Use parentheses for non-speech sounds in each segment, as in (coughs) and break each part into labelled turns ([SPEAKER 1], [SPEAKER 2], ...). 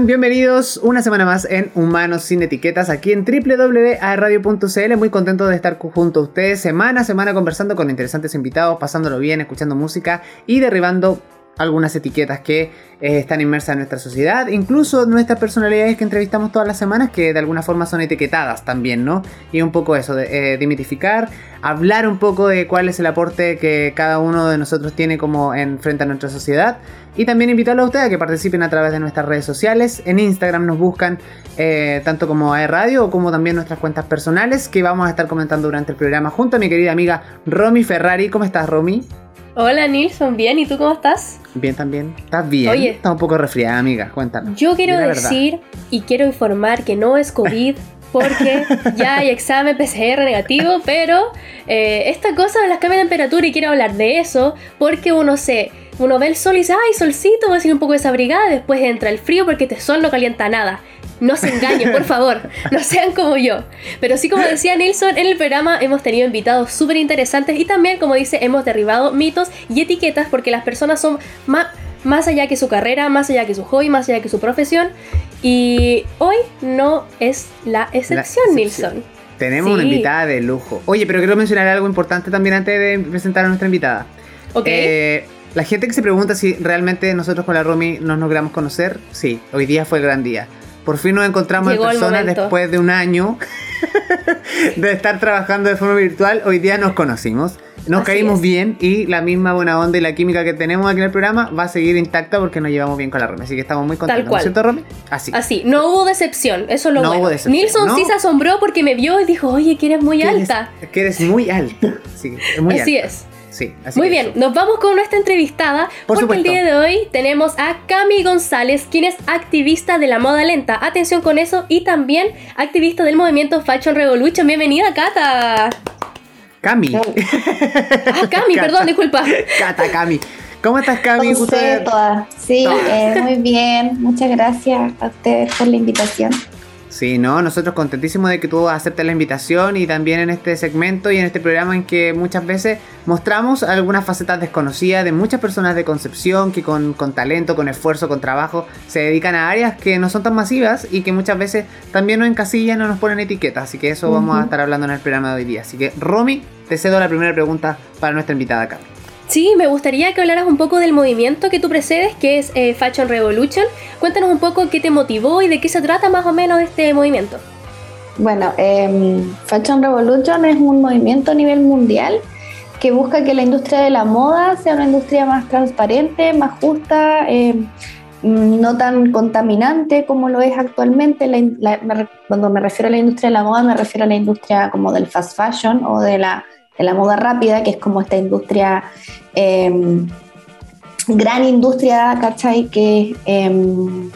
[SPEAKER 1] Bienvenidos una semana más en Humanos sin Etiquetas aquí en www.radio.cl. Muy contento de estar junto a ustedes semana a semana conversando con interesantes invitados, pasándolo bien, escuchando música y derribando algunas etiquetas que eh, están inmersas en nuestra sociedad, incluso nuestras personalidades que entrevistamos todas las semanas que de alguna forma son etiquetadas también, ¿no? Y un poco eso, de, eh, hablar un poco de cuál es el aporte que cada uno de nosotros tiene como en frente a nuestra sociedad y también invitarlos a ustedes a que participen a través de nuestras redes sociales, en Instagram nos buscan eh, tanto como a Radio como también nuestras cuentas personales que vamos a estar comentando durante el programa junto a mi querida amiga Romy Ferrari, ¿cómo estás Romy?
[SPEAKER 2] Hola Nilson, bien, ¿y tú cómo estás?
[SPEAKER 1] Bien también. ¿Estás bien? Oye, está un poco resfriada, amiga, cuéntanos.
[SPEAKER 2] Yo quiero decir y quiero informar que no es COVID. (laughs) porque ya hay examen PCR negativo, pero eh, esta cosa de las cambios de temperatura y quiero hablar de eso porque uno se uno ve el sol y dice, ay, solcito, voy a ser un poco desabrigada, después entra el frío porque este sol no calienta nada. No se engañen, por favor, no sean como yo. Pero sí, como decía Nilsson, en el programa hemos tenido invitados súper interesantes y también, como dice, hemos derribado mitos y etiquetas porque las personas son más, más allá que su carrera, más allá que su hobby, más allá que su profesión. Y hoy no es la excepción, Nilsson.
[SPEAKER 1] Tenemos una invitada de lujo. Oye, pero quiero mencionar algo importante también antes de presentar a nuestra invitada.
[SPEAKER 2] Ok.
[SPEAKER 1] Eh, la gente que se pregunta si realmente nosotros con la Romy nos logramos conocer, sí, hoy día fue el gran día. Por fin nos encontramos en persona después de un año (laughs) de estar trabajando de forma virtual. Hoy día nos conocimos, nos caímos bien y la misma buena onda y la química que tenemos aquí en el programa va a seguir intacta porque nos llevamos bien con la Romy. Así que estamos muy contentos.
[SPEAKER 2] Tal cual.
[SPEAKER 1] ¿Cierto, Romy?
[SPEAKER 2] Así. Así. No hubo decepción. Eso es lo no Hubo decepción. Nilsson sí se asombró porque me vio y dijo, oye, que eres muy alta.
[SPEAKER 1] que eres muy alta. Sí, muy
[SPEAKER 2] Así es. Muy bien, nos vamos con nuestra entrevistada porque el día de hoy tenemos a Cami González, quien es activista de la moda lenta. Atención con eso y también activista del movimiento Fashion Revolution. Bienvenida, Cata.
[SPEAKER 1] Cami.
[SPEAKER 2] Ah, Cami, (laughs) perdón, disculpa.
[SPEAKER 1] Cata, Cami. ¿Cómo estás, Cami?
[SPEAKER 3] Sí, eh, muy bien. Muchas gracias a ustedes por la invitación.
[SPEAKER 1] Sí, no, nosotros contentísimos de que tú aceptes la invitación y también en este segmento y en este programa en que muchas veces mostramos algunas facetas desconocidas de muchas personas de Concepción que con, talento, con esfuerzo, con trabajo se dedican a áreas que no son tan masivas y que muchas veces también nos encasillan o nos ponen etiquetas. Así que eso vamos a estar hablando en el programa de hoy día. Así que, Romy, te cedo la primera pregunta para nuestra invitada acá.
[SPEAKER 2] Sí, me gustaría que hablaras un poco del movimiento que tú precedes, que es eh, Fashion Revolution. Cuéntanos un poco qué te motivó y de qué se trata más o menos este movimiento.
[SPEAKER 3] Bueno, em, Fashion Revolution es un movimiento a nivel mundial que busca que la industria de la moda sea una industria más transparente, más justa, em, no tan contaminante como lo es actualmente. cuando me refiero a la industria de la moda, me refiero a la industria como del fast fashion o de la de la moda rápida, que es como esta industria, em, gran industria, ¿cachai? Que em,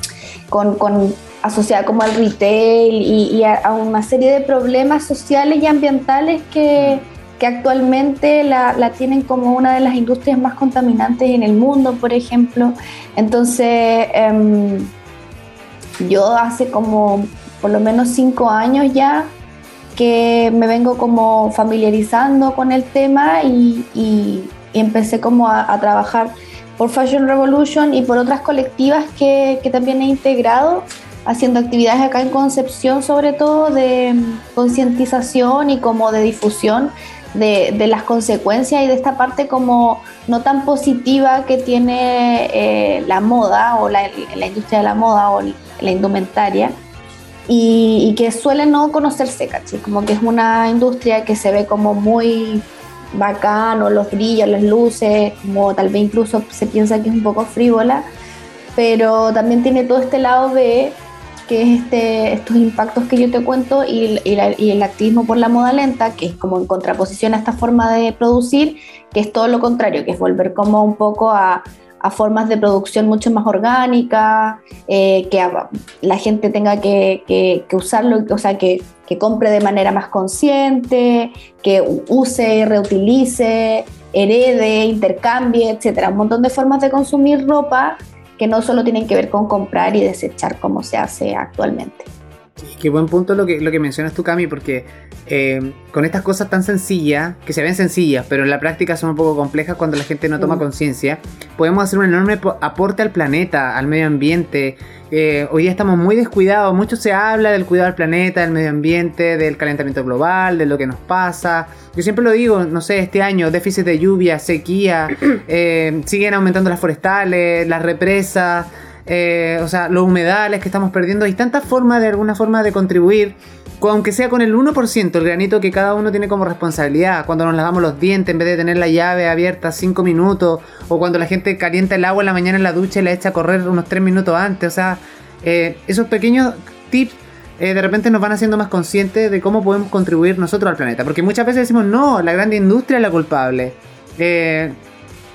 [SPEAKER 3] con, con, asociada como al retail y, a, una serie de problemas sociales y ambientales que, que actualmente la, la, tienen como una de las industrias más contaminantes en el mundo, por ejemplo. Entonces, em, yo hace como por lo menos cinco años ya que me vengo como familiarizando con el tema y, empecé como a, trabajar por Fashion Revolution y por otras colectivas que, también he integrado, haciendo actividades acá en Concepción, sobre todo de concientización y como de difusión de, las consecuencias y de esta parte como no tan positiva que tiene eh, la moda o la, la, industria de la moda o la indumentaria y, que suele no conocerse, ¿cachai? Como que es una industria que se ve como muy bacano, los brillos, las luces, como tal vez incluso se piensa que es un poco frívola, pero también tiene todo este lado de que es este, estos impactos que yo te cuento y, y, el activismo por la moda lenta, que es como en contraposición a esta forma de producir, que es todo lo contrario, que es volver como un poco a, a formas de producción mucho más orgánicas, eh, que la gente tenga que, usarlo, o sea, que, compre de manera más consciente, que use, reutilice, herede, intercambie, etcétera. Un montón de formas de consumir ropa que no solo tienen que ver con comprar y desechar como se hace actualmente.
[SPEAKER 1] Qué buen punto lo que, lo que mencionas tú, Cami, porque eh, con estas cosas tan sencillas, que se ven sencillas, pero en la práctica son un poco complejas cuando la gente no toma conciencia, podemos hacer un enorme aporte al planeta, al medio ambiente. Eh, hoy día estamos muy descuidados, mucho se habla del cuidado del planeta, del medio ambiente, del calentamiento global, de lo que nos pasa. Yo siempre lo digo, no sé, este año, déficit de lluvia, sequía, (clears throat) eh, siguen aumentando las forestales, las represas. Eh, o sea, los humedales que estamos perdiendo. Hay tantas formas de alguna forma de contribuir, aunque sea con el 1%, el granito que cada uno tiene como responsabilidad. Cuando nos lavamos los dientes en vez de tener la llave abierta 5 minutos, o cuando la gente calienta el agua en la mañana en la ducha y la echa a correr unos 3 minutos antes. O sea, eh, esos pequeños tips eh, de repente nos van haciendo más conscientes de cómo podemos contribuir nosotros al planeta. Porque muchas veces decimos, no, la gran industria es la culpable.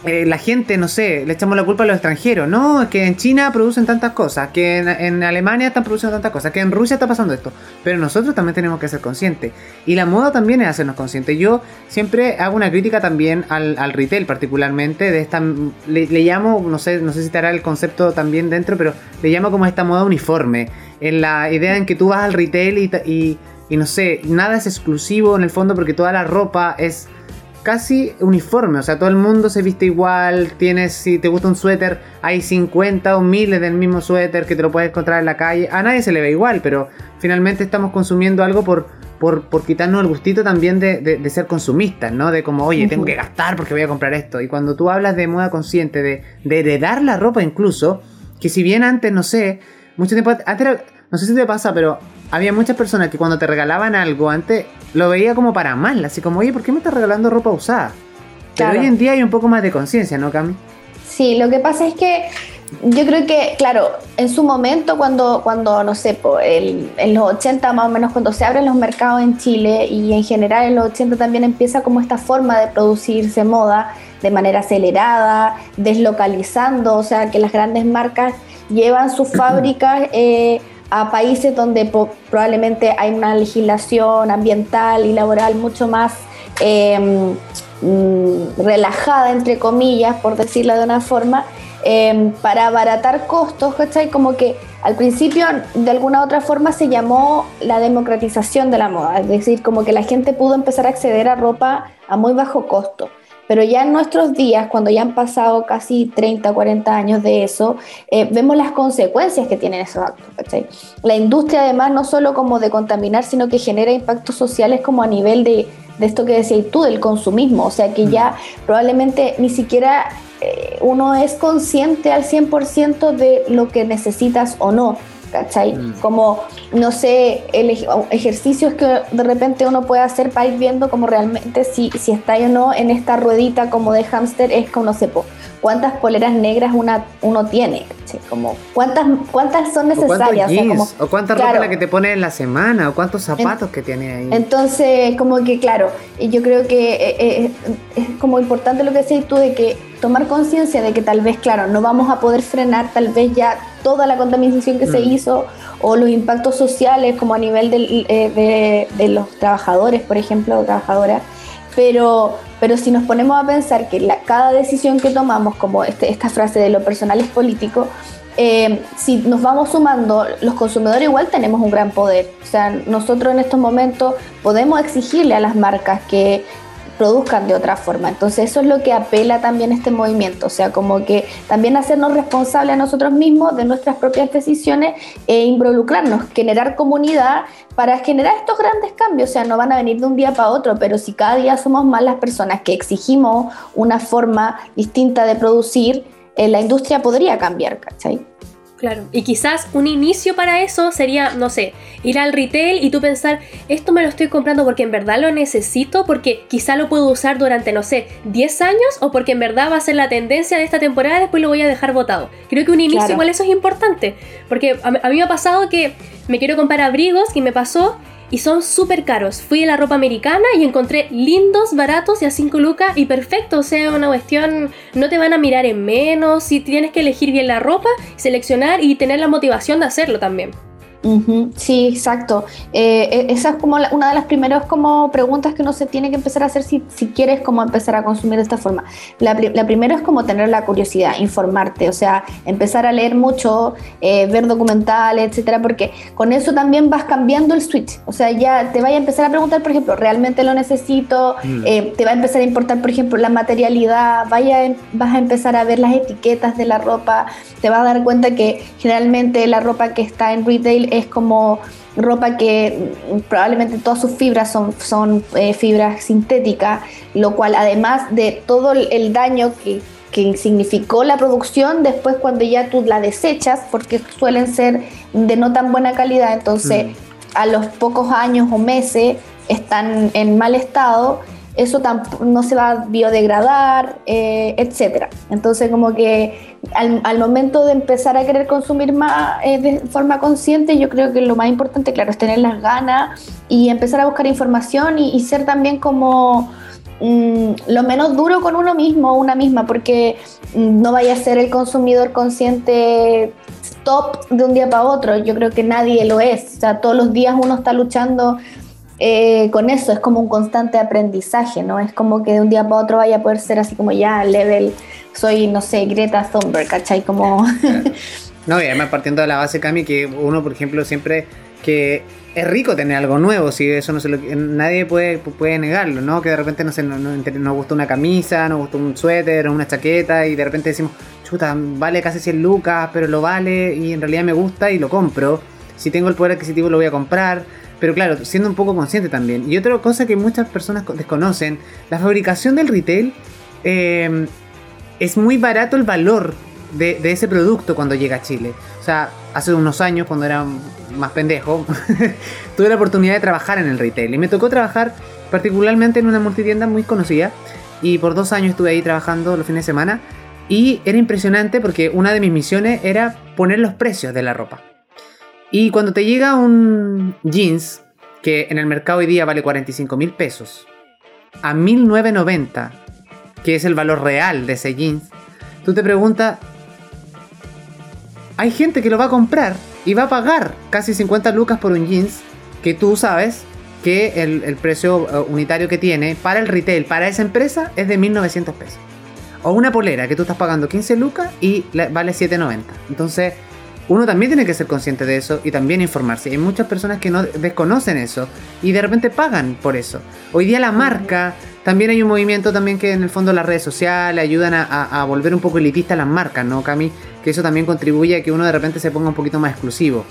[SPEAKER 1] Eh, la gente, no sé, le echamos la culpa a los extranjeros. No, es que en China producen tantas cosas, que en, Alemania están produciendo tantas cosas, que en Rusia está pasando esto. Pero nosotros también tenemos que ser conscientes. Y la moda también es hacernos conscientes. Yo siempre hago una crítica también al, retail, particularmente, de esta. Le, llamo, no sé, no sé si te hará el concepto también dentro, pero le llamo como esta moda uniforme. En la idea en que tú vas al retail y, y no sé, nada es exclusivo en el fondo porque toda la ropa es casi uniforme, o sea, todo el mundo se viste igual, tienes, si te gusta un suéter, hay 50 o miles del mismo suéter que te lo puedes encontrar en la calle, a nadie se le ve igual, pero finalmente estamos consumiendo algo por, por, quitarnos el gustito también de, ser consumistas, ¿no? De como, oye, tengo que gastar porque voy a comprar esto. Y cuando tú hablas de moda consciente, de, de heredar la ropa incluso, que si bien antes, no sé, mucho tiempo, antes no sé si te pasa, pero había muchas personas que cuando te regalaban algo antes lo veía como para mal, así como, oye, ¿por qué me estás regalando ropa usada? Pero hoy en día hay un poco más de conciencia, ¿no, Cami?
[SPEAKER 3] Sí, lo que pasa es que yo creo que, claro, en su momento, cuando, cuando no sé, en los 80 más o menos, cuando se abren los mercados en Chile y en general en los 80 también empieza como esta forma de producirse moda de manera acelerada, deslocalizando, o sea, que las grandes marcas llevan sus (clears throat) fábricas eh, a países donde probablemente hay una legislación ambiental y laboral mucho más em, mm, relajada, entre comillas, por decirlo de una forma, em, para abaratar costos, ¿cachai? Como que al principio de alguna otra forma se llamó la democratización de la moda, es decir, como que la gente pudo empezar a acceder a ropa a muy bajo costo. Pero ya en nuestros días, cuando ya han pasado casi 30, 40 años de eso, eh, vemos las consecuencias que tienen esos actos. La industria además no solo como de contaminar, sino que genera impactos sociales como a nivel de, de esto que decías tú, del consumismo. O sea que ya mm. probablemente ni siquiera eh, uno es consciente al 100% de lo que necesitas o no. ¿Cachai? Mm. Como, no sé, el ejercicios que de repente uno puede hacer para ir viendo como realmente si, si está o no en esta ruedita como de hámster es como, no sé, cuántas poleras negras una, uno tiene, como cuántas, cuántas son necesarias.
[SPEAKER 1] O, cuánta ropa la que te pone en la semana, o cuántos zapatos que tiene ahí.
[SPEAKER 3] Entonces, como que claro, yo creo que eh, eh, es como importante lo que decís tú de que tomar conciencia de que tal vez, claro, no vamos a poder frenar tal vez ya toda la contaminación que se mm. hizo o los impactos sociales como a nivel eh, de, los trabajadores, por ejemplo, o trabajadoras, pero, pero si nos ponemos a pensar que cada decisión que tomamos, como este, esta frase de lo personal es político, eh, si nos vamos sumando, los consumidores igual tenemos un gran poder. O sea, nosotros en estos momentos podemos exigirle a las marcas que produzcan de otra forma. Entonces eso es lo que apela también este movimiento, o sea, como que también hacernos responsables a nosotros mismos de nuestras propias decisiones e involucrarnos, generar comunidad para generar estos grandes cambios, o sea, no van a venir de un día para otro, pero si cada día somos más las personas que exigimos una forma distinta de producir, eh, la industria podría cambiar, ¿cachai?
[SPEAKER 2] Claro, y quizás un inicio para eso sería, no sé, ir al retail y tú pensar, esto me lo estoy comprando porque en verdad lo necesito, porque quizá lo puedo usar durante, no sé, 10 años o porque en verdad va a ser la tendencia de esta temporada y después lo voy a dejar botado. Creo que un inicio igual eso es importante, porque a, a mí me ha pasado que me quiero comprar abrigos y me pasó y son súper caros. Fui a la ropa americana y encontré lindos, baratos y a 5 lucas y perfecto. O sea, una cuestión, no te van a mirar en menos. Si tienes que elegir bien la ropa, seleccionar y tener la motivación de hacerlo también.
[SPEAKER 3] Sí, exacto. Eh, e, esa es como una de las primeras como preguntas que uno se tiene que empezar a hacer si, si quieres como empezar a consumir de esta forma. La, primera es como tener la curiosidad, informarte, o sea, empezar a leer mucho, eh, ver documentales, etcétera, porque con eso también vas cambiando el switch. O sea, ya te vaya a empezar a preguntar, por ejemplo, ¿realmente lo necesito? Mm. Eh, te va a empezar a importar, por ejemplo, la materialidad, vaya, vas a empezar a ver las etiquetas de la ropa, te vas a dar cuenta que generalmente la ropa que está en retail es como ropa que probablemente todas sus fibras son, son eh, fibras sintéticas, lo cual además de todo el daño que, que significó la producción, después cuando ya tú la desechas, porque suelen ser de no tan buena calidad, entonces mm. a los pocos años o meses están en mal estado eso no se va a biodegradar, eh, etc. Entonces, como que al, momento de empezar a querer consumir más eh, de forma consciente, yo creo que lo más importante, claro, es tener las ganas y empezar a buscar información y, ser también como mm, lo menos duro con uno mismo o una misma, porque mm, no vaya a ser el consumidor consciente top de un día para otro. Yo creo que nadie lo es. O sea, todos los días uno está luchando eh, con eso, es como un constante aprendizaje, ¿no? Es como que de un día para otro vaya a poder ser así como ya, level, soy, no sé, Greta Thunberg, ¿cachai? Como... (laughs)
[SPEAKER 1] no, y además partiendo de la base, Cami, que uno, por ejemplo, siempre que es rico tener algo nuevo, si eso no se lo, nadie puede, puede negarlo, ¿no? Que de repente no sé, no, nos gusta una camisa, nos gusta un suéter o una chaqueta y de repente decimos, chuta, vale casi 100 lucas, pero lo vale y en realidad me gusta y lo compro. Si tengo el poder adquisitivo lo voy a comprar. Pero claro, siendo un poco consciente también. Y otra cosa que muchas personas desconocen, la fabricación del retail em, es muy barato el valor de, ese producto cuando llega a Chile. O sea, hace unos años, cuando era más pendejo, (laughs) tuve la oportunidad de trabajar en el retail. Y me tocó trabajar particularmente en una multitienda muy conocida. Y por dos años estuve ahí trabajando los fines de semana. Y era impresionante porque una de mis misiones era poner los precios de la ropa. Y cuando te llega un jeans, que en el mercado hoy día vale 45 mil pesos, a 1990, que es el valor real de ese jeans, tú te preguntas, hay gente que lo va a comprar y va a pagar casi 50 lucas por un jeans que tú sabes que el, precio eh, unitario que tiene para el retail, para esa empresa, es de 1900 pesos. O una polera que tú estás pagando 15 lucas y vale 7.90. Entonces, uno también tiene que ser consciente de eso y también informarse. Hay muchas personas que no desconocen eso y de repente pagan por eso. Hoy día la marca, también hay un movimiento también que en el fondo las redes sociales ayudan a, volver un poco elitista las marcas, ¿no, Cami? Que eso también contribuye a que uno de repente se ponga un poquito más exclusivo.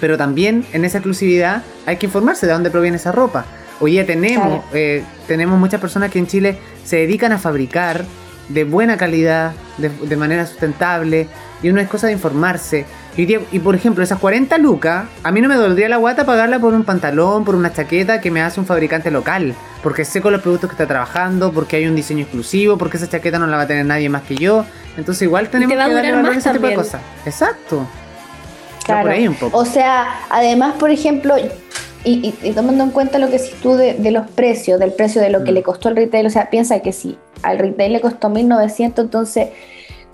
[SPEAKER 1] Pero también en esa exclusividad hay que informarse de dónde proviene esa ropa. Hoy día tenemos, eh, tenemos muchas personas que en Chile se dedican a fabricar de buena calidad, de, de manera sustentable, y una es cosa de informarse. Y, por ejemplo, esas 40 lucas, a mí no me doldría la guata pagarla por un pantalón, por una chaqueta que me hace un fabricante local. Porque sé con los productos que está trabajando, porque hay un diseño exclusivo, porque esa chaqueta no la va a tener nadie más que yo. Entonces igual tenemos que darle valor a ese tipo de cosas. Exacto.
[SPEAKER 3] Claro. Por ahí un poco. O sea, además, por ejemplo, y, tomando en cuenta lo que si tú de, los precios, del precio de lo que mm. le costó al retail, o sea, piensa que si al retail le costó 1900, entonces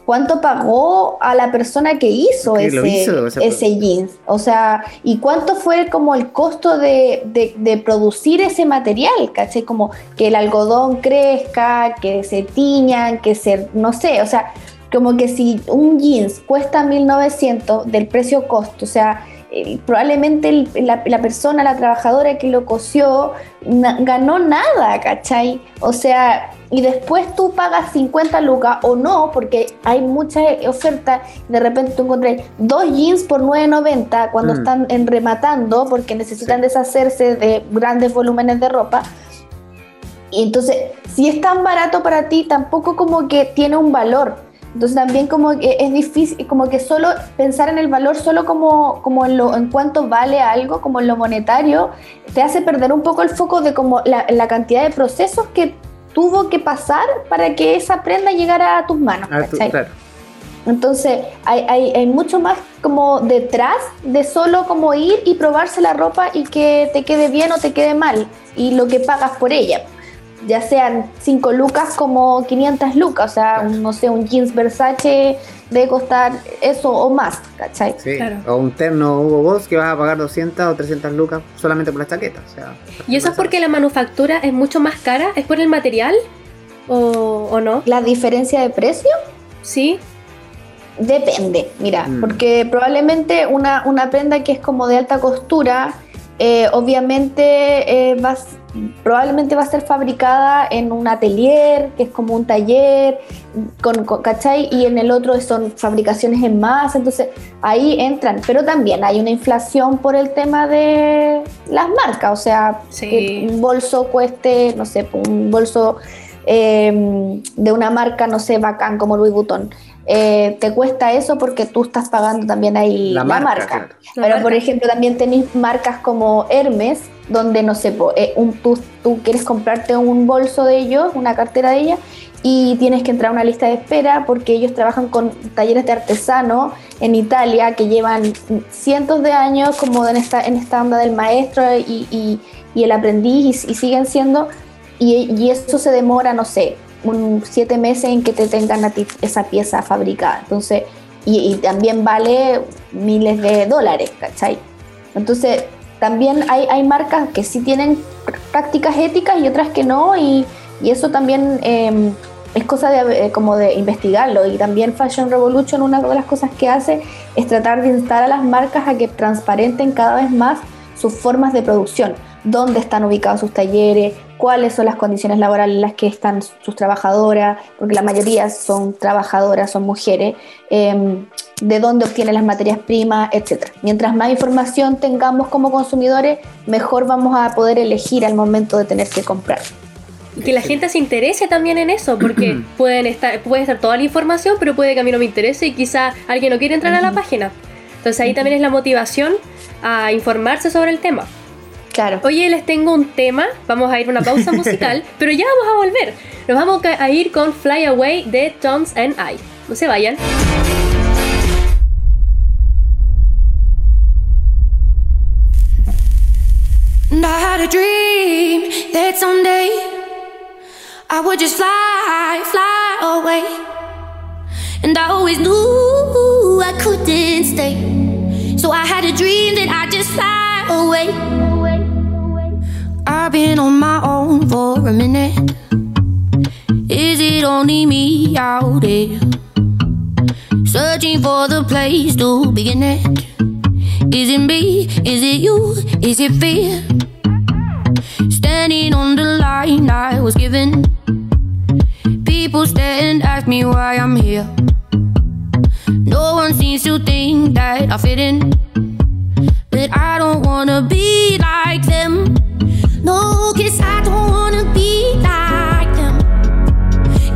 [SPEAKER 3] cuánto pagó a la persona que hizo, ese, jeans. O sea, y cuánto fue como el costo de, producir ese material, ¿caché? Como que el algodón crezca, que se tiñan, que se, no sé, o sea, como que si un jeans cuesta 1900 del precio costo, o sea, probablemente la, la, persona, la trabajadora que lo cosió, ganó nada, ¿cachai? O sea, y después tú pagas 50 lucas o no, porque hay mucha oferta, de repente tú encuentras dos jeans por 9.90 cuando mm. están en rematando, porque necesitan deshacerse de grandes volúmenes de ropa. Y entonces, si es tan barato para ti, tampoco como que tiene un valor. Entonces también como que es difícil, como que solo pensar en el valor solo como, como en, lo, en cuánto vale algo, como en lo monetario, te hace perder un poco el foco de como la, la cantidad de procesos que tuvo que pasar para que esa prenda llegara a tus manos. Entonces hay, hay, hay, mucho más como detrás de solo como ir y probarse la ropa y que te quede bien o te quede mal y lo que pagas por ella. Ya sean 5 lucas como 500 lucas, o sea, no sé, un jeans Versace debe costar eso o más, ¿cachai?
[SPEAKER 1] Sí, o un terno Hugo Boss que vas a pagar 200 o 300 lucas solamente por la chaqueta, o sea...
[SPEAKER 4] ¿Y eso es porque la manufactura es mucho más cara? ¿Es por el material o, o no?
[SPEAKER 3] ¿La diferencia de precio?
[SPEAKER 4] Sí.
[SPEAKER 3] Depende, mira, mm. porque probablemente una, una prenda que es como de alta costura, eh, obviamente eh, va, probablemente va a ser fabricada en un atelier, que es como un taller, con, ¿cachai? Y en el otro son fabricaciones en masa, entonces ahí entran, pero también hay una inflación por el tema de las marcas, o sea, que un bolso cueste, no sé, un bolso em, de una marca, no sé, bacán como Louis Vuitton. Eh, te cuesta eso porque tú estás pagando también ahí la, marca. Pero, por ejemplo, también tenéis marcas como Hermes, donde no sé, eh, un, tú, tú, quieres comprarte un bolso de ellos, una cartera de ella, y tienes que entrar a una lista de espera porque ellos trabajan con talleres de artesano en Italia que llevan cientos de años como en esta, en esta onda del maestro y, y, el aprendiz y, siguen siendo, y, y eso se demora, no sé, un siete meses en que te tengan esa pieza fabricada. Entonces, y, también vale miles de dólares, ¿cachai? Entonces, también hay, hay marcas que sí tienen prácticas éticas y otras que no, y, y eso también em, es cosa de, eh, como de investigarlo. Y también Fashion Revolution, una de las cosas que hace es tratar de instar a las marcas a que transparenten cada vez más sus formas de producción, dónde están ubicados sus talleres, cuáles son las condiciones laborales en las que están sus trabajadoras, porque la mayoría son trabajadoras, son mujeres, em, de dónde obtienen las materias primas, etc. Mientras más información tengamos como consumidores, mejor vamos a poder elegir al momento de tener que comprar.
[SPEAKER 4] Y que la gente se interese también en eso, porque (clears throat) pueden estar, puede estar toda la información, pero puede que a mí no me interese y quizá alguien no quiere entrar a la página. Entonces ahí también es la motivación a informarse sobre el tema.
[SPEAKER 3] Claro.
[SPEAKER 4] Oye, les tengo un tema. Vamos a ir a una pausa (laughs) musical, pero ya vamos a volver. Nos vamos a ir con Fly Away de Toms and I. No se vayan. And I had a dream that someday I would just fly, fly away. And I always knew I couldn't stay. So I had a dream that I'd just fly away. I've been on my own for a minute. Is it only me out there? Searching for the place to begin it. Is it me? Is it you? Is it fear? Standing on the line I was given. People stare and ask me why I'm here. No one seems to think that I fit in. But I don't wanna be like them. No, cause I don't wanna be like them.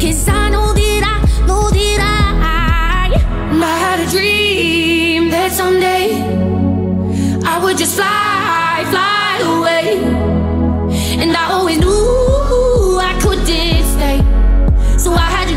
[SPEAKER 4] Cause I know that I know that I, I had a dream that someday I would just fly, fly away. And I always knew I couldn't stay. So I had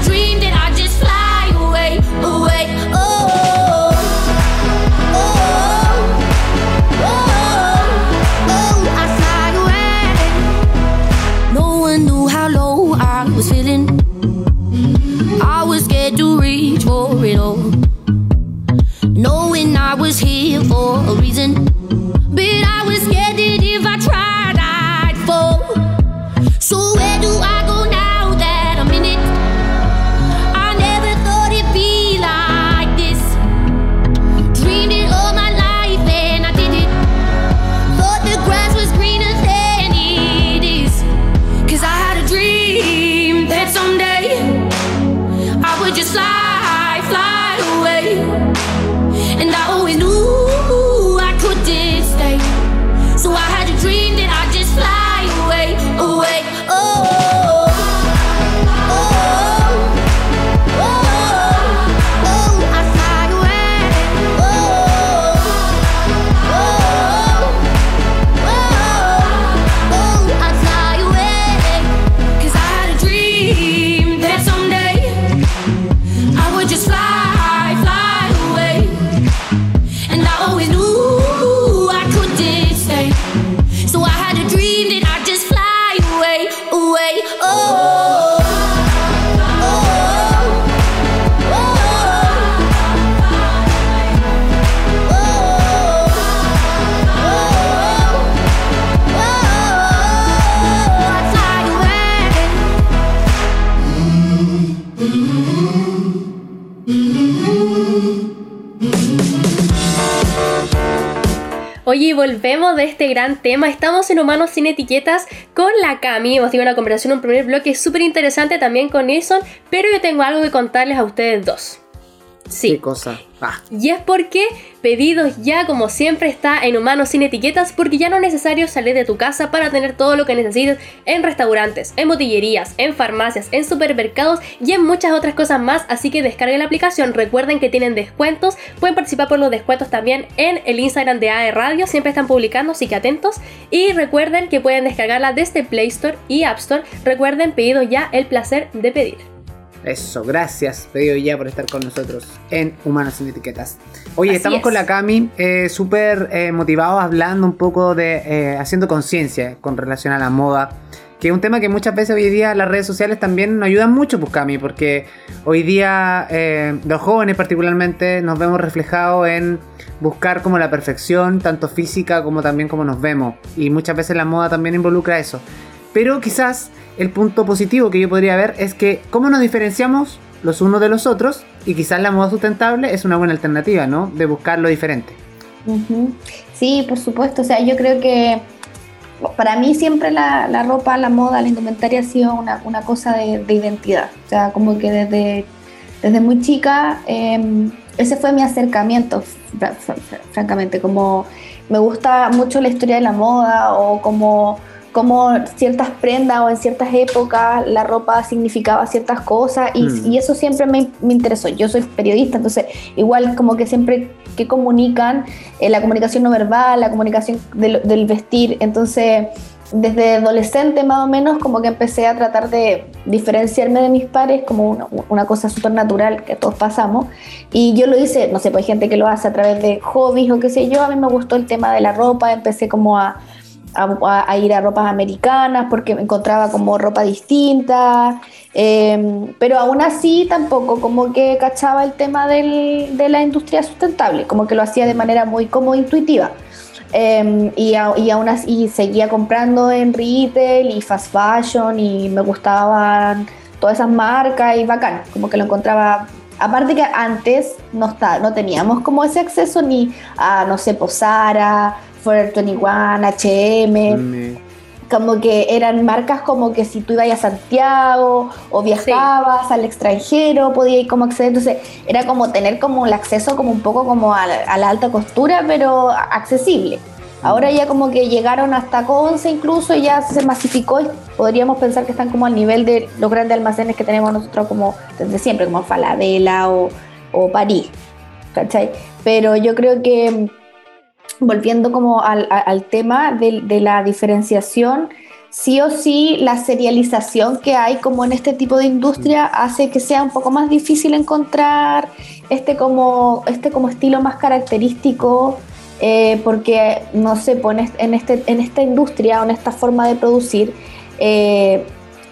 [SPEAKER 2] Oye, volvemos de este gran tema. Estamos en Humanos sin Etiquetas con la Cami. Hemos tenido una conversación, un primer bloque súper interesante también con Nilsson. Pero yo tengo algo que contarles a ustedes dos.
[SPEAKER 1] Sí. ¿Qué cosa? Ah.
[SPEAKER 2] Y es porque pedidos ya, como siempre, está en Humanos sin Etiquetas, porque ya no es necesario salir de tu casa para tener todo lo que necesites en restaurantes, en botillerías, en farmacias, en supermercados y en muchas otras cosas más. Así que descarguen la aplicación. Recuerden que tienen descuentos. Pueden participar por los descuentos también en el Instagram de AE Radio. Siempre están publicando, así que atentos. Y recuerden que pueden descargarla desde Play Store y App Store. Recuerden, pedido ya el placer de pedir.
[SPEAKER 1] Eso, gracias, pedido ya por estar con nosotros en Humanos sin Etiquetas. Oye, estamos con la Cami, eh, súper eh, motivados hablando un poco de eh, haciendo conciencia con relación a la moda, que es un tema que muchas veces hoy día las redes sociales también nos ayudan mucho, pues Cami, porque hoy día los jóvenes particularmente nos vemos reflejados en buscar como la perfección, tanto física como también como nos vemos, y muchas veces la moda también involucra eso. Pero quizás el punto positivo que yo podría ver es que cómo nos diferenciamos los unos de los otros y quizás la moda sustentable es una buena alternativa, ¿no? De buscar lo diferente.
[SPEAKER 3] Sí, por supuesto. O sea, yo creo que para mí siempre la, ropa, la moda, la indumentaria ha sido una, cosa de, identidad. O sea, como que desde, desde muy chica em, ese fue mi acercamiento, francamente. Como me gusta mucho la historia de la moda o como como ciertas prendas o en ciertas épocas la ropa significaba ciertas cosas y, mm. eso siempre me, interesó. Yo soy periodista, entonces igual como que siempre que comunican, eh, la comunicación no verbal, la comunicación del, vestir, entonces desde adolescente más o menos como que empecé a tratar de diferenciarme de mis pares como una, cosa súper natural que todos pasamos y yo lo hice, no sé, pues hay gente que lo hace a través de hobbies o qué sé yo, a mí me gustó el tema de la ropa, empecé como a a, ir a ropas americanas porque encontraba como ropa distinta, em, pero aún así tampoco como que cachaba el tema del, de la industria sustentable, como que lo hacía de manera muy como intuitiva. Em, y, y, aún así seguía comprando en retail y fast fashion y me gustaban todas esas marcas y bacán, como que lo encontraba aparte que antes no, está, no teníamos como ese acceso ni a, no sé, Posara, Forever 21, HM. Como que eran marcas como que si tú ibas a Santiago o viajabas al extranjero, podías como acceder. Entonces era como tener como el acceso como un poco como a, la alta costura, pero accesible. Ahora ya como que llegaron hasta Conce incluso y ya se masificó y podríamos pensar que están como al nivel de los grandes almacenes que tenemos nosotros como desde siempre, como Falabella o, o París, ¿cachai? Pero yo creo que volviendo como al, tema de, la diferenciación, sí o sí la serialización que hay como en este tipo de industria hace que sea un poco más difícil encontrar este como, este como estilo más característico, eh, porque no sé, pues en, este, en esta industria o en esta forma de producir, eh,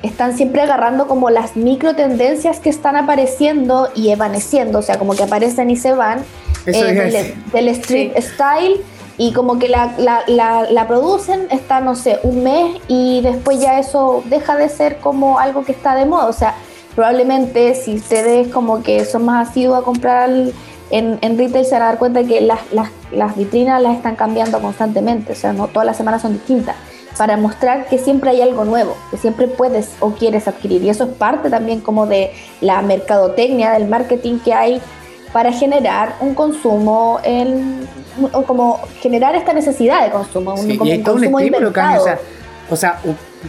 [SPEAKER 3] están siempre agarrando como las micro tendencias que están apareciendo y evaneciendo, o sea, como que aparecen y se van eh, del, street style y como que la, la, la, producen, está, no sé, un mes y después ya eso deja de ser como algo que está de moda. O sea, probablemente si ustedes como que son más asiduos a comprar en, en retail se van a dar cuenta que las, las, las vitrinas las están cambiando constantemente, o sea, no todas las semanas son distintas para mostrar que siempre hay algo nuevo, que siempre puedes o quieres adquirir. Y eso es parte también como de la mercadotecnia, del marketing que hay para generar un consumo, en, o como generar esta necesidad de consumo, un, como un consumo
[SPEAKER 1] o sea,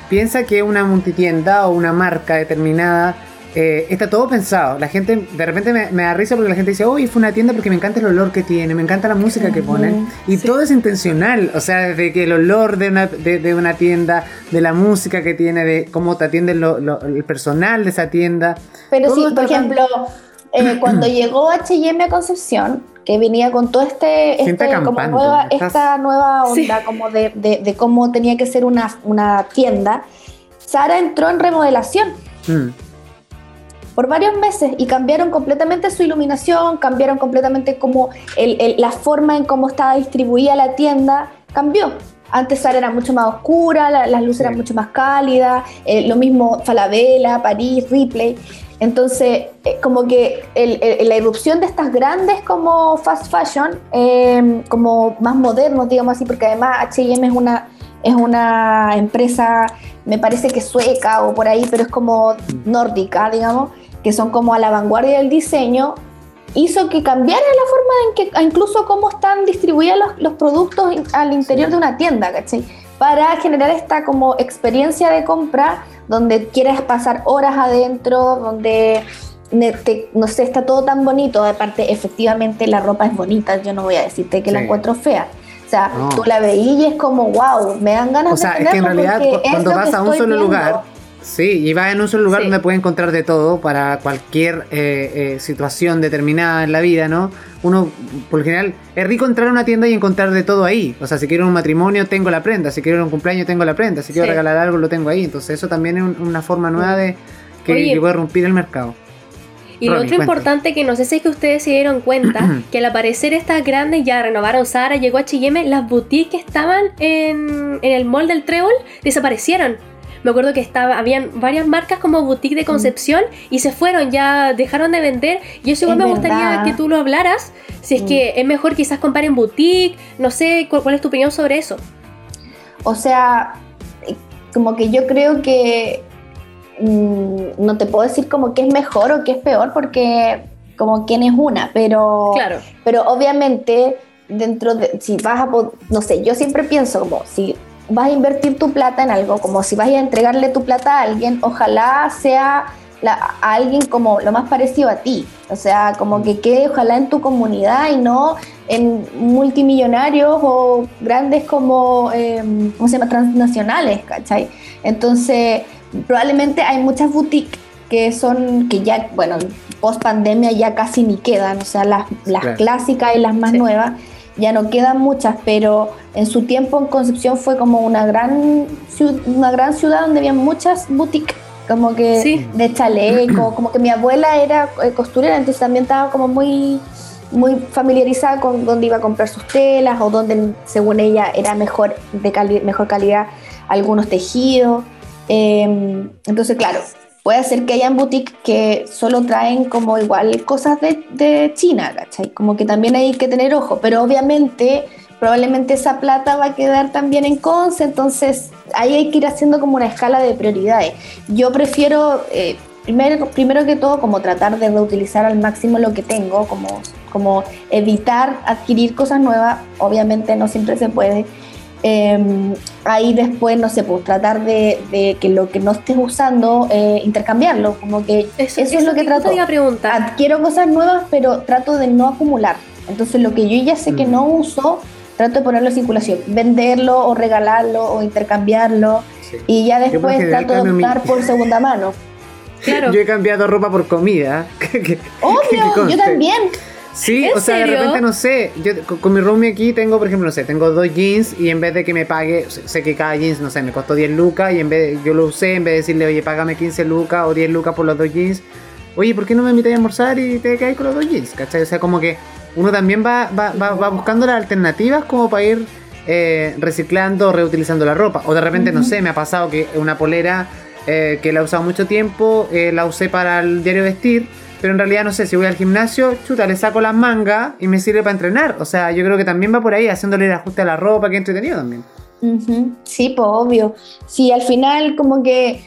[SPEAKER 1] piensa que una multitienda o una marca determinada eh, está todo pensado. La gente, de repente me, da risa porque la gente dice, uy, fue una tienda porque me encanta el olor que tiene, me encanta la música que ponen. Y todo es intencional. O sea, desde que el olor de una, de, una tienda, de la música que tiene, de cómo te atiende el personal de esa tienda.
[SPEAKER 3] Pero sí, por ejemplo, eh, (clears throat) cuando llegó HM a Concepción, que venía con todo este, este como nueva, esta nueva onda como de, de, cómo tenía que ser una, una tienda, Sara entró en remodelación. Mm. Por varios meses y cambiaron completamente su iluminación, cambiaron completamente como el, la forma en cómo estaba distribuida la tienda, cambió. Antes Sara era mucho más oscura, las luces eran mucho más cálidas, eh, lo mismo Falabella, París, Ripley. Entonces, eh, como que la irrupción de estas grandes como fast fashion, em, como más modernos, digamos así, porque además HM es una, es una empresa, me parece que sueca o por ahí, pero es como nórdica, digamos, que son como a la vanguardia del diseño, hizo que cambiara la forma en que, incluso cómo están distribuidos los, los productos al interior de una tienda, ¿cachai? Para generar esta como experiencia de compra donde quieres pasar horas adentro, donde no sé, está todo tan bonito. Aparte, efectivamente, la ropa es bonita. Yo no voy a decirte que la encuentro fea. O sea, tú la veías y es como, wow, me dan ganas
[SPEAKER 1] o sea, es que en realidad cuando vas a un solo lugar, sí, y vas en un solo lugar donde puedes encontrar de todo para cualquier eh, eh, situación determinada en la vida, ¿no? Uno, por lo general, es rico entrar a una tienda y encontrar de todo ahí. O sea, si quiero un matrimonio, tengo la prenda. Si quiero un cumpleaños, tengo la prenda. Si quiero regalar algo, lo tengo ahí. Entonces, eso también es una forma nueva de que, puede romper el mercado.
[SPEAKER 2] Y lo otro importante que no sé si es que ustedes se dieron cuenta, (clears throat) que al aparecer estas grandes ya renovaron Sara, llegó a H&M, las boutiques que estaban en, en el mall del Trébol desaparecieron me acuerdo que estaba, habían varias marcas como boutique de Concepción y se fueron, ya dejaron de vender. Y eso igual me gustaría que tú lo hablaras. Si es que es mejor quizás comprar en boutique, no sé, ¿cuál, es tu opinión sobre eso?
[SPEAKER 3] O sea, como que yo creo que mm, no te puedo decir como que es mejor o que es peor porque como quién es una, pero,
[SPEAKER 2] claro.
[SPEAKER 3] pero obviamente dentro de, si vas a, no sé, yo siempre pienso como, si vas a invertir tu plata en algo, como si vas a entregarle tu plata a alguien, ojalá sea a alguien como lo más parecido a ti, o sea, como que quede ojalá en tu comunidad y no en multimillonarios o grandes como, em, ¿cómo se llama?, transnacionales, ¿cachai? Entonces, probablemente hay muchas boutiques que son, que ya, bueno, post pandemia ya casi ni quedan, o sea, las, las clásicas y las más nuevas ya no quedan muchas, pero en su tiempo en Concepción fue como una gran, una gran ciudad donde había muchas boutiques, como que de chaleco, como que mi abuela era eh, costurera, entonces también estaba como muy muy familiarizada con dónde iba a comprar sus telas o dónde según ella era mejor de mejor calidad algunos tejidos. Em, entonces, claro, puede ser que hayan boutiques que solo traen como igual cosas de, de China, ¿cachai? Como que también hay que tener ojo, pero obviamente probablemente esa plata va a quedar también en Conce, entonces ahí hay que ir haciendo como una escala de prioridades. Yo prefiero, eh, primero, primero que todo, como tratar de reutilizar al máximo lo que tengo, como, como evitar adquirir cosas nuevas, obviamente no siempre se puede, Em, ahí después, no sé, pues tratar de, que lo que no estés usando, eh, intercambiarlo. Como que eso, es lo que trato. Adquiero cosas nuevas, pero trato de no acumular. Entonces, lo que yo ya sé que mm. no uso, trato de ponerlo en circulación. Venderlo o regalarlo o intercambiarlo. Y ya después trato de optar por (laughs) segunda mano.
[SPEAKER 1] Claro. Yo he cambiado ropa por comida. (laughs)
[SPEAKER 3] Obvio, yo también.
[SPEAKER 1] Sí, o sea, de repente no sé, yo con, mi roomie aquí tengo, por ejemplo, no sé, tengo dos jeans y en vez de que me pague, sé que cada jeans, no sé, me costó 10 lucas y en vez de, yo lo usé, en vez de decirle, oye, págame 15 lucas o 10 lucas por los dos jeans, oye, ¿por qué no me invitáis a almorzar y te quedáis con los dos jeans? ¿Cachai? O sea, como que uno también va, va, va, buscando las alternativas como para ir eh, reciclando, reutilizando la ropa. O de repente, no sé, me ha pasado que una polera eh, que la he usado mucho tiempo, eh, la usé para el diario vestir pero en realidad no sé, si voy al gimnasio, chuta, le saco las mangas y me sirve para entrenar. O sea, yo creo que también va por ahí, haciéndole el ajuste a la ropa, que entretenido también.
[SPEAKER 3] Sí, pues obvio. Sí, al final como que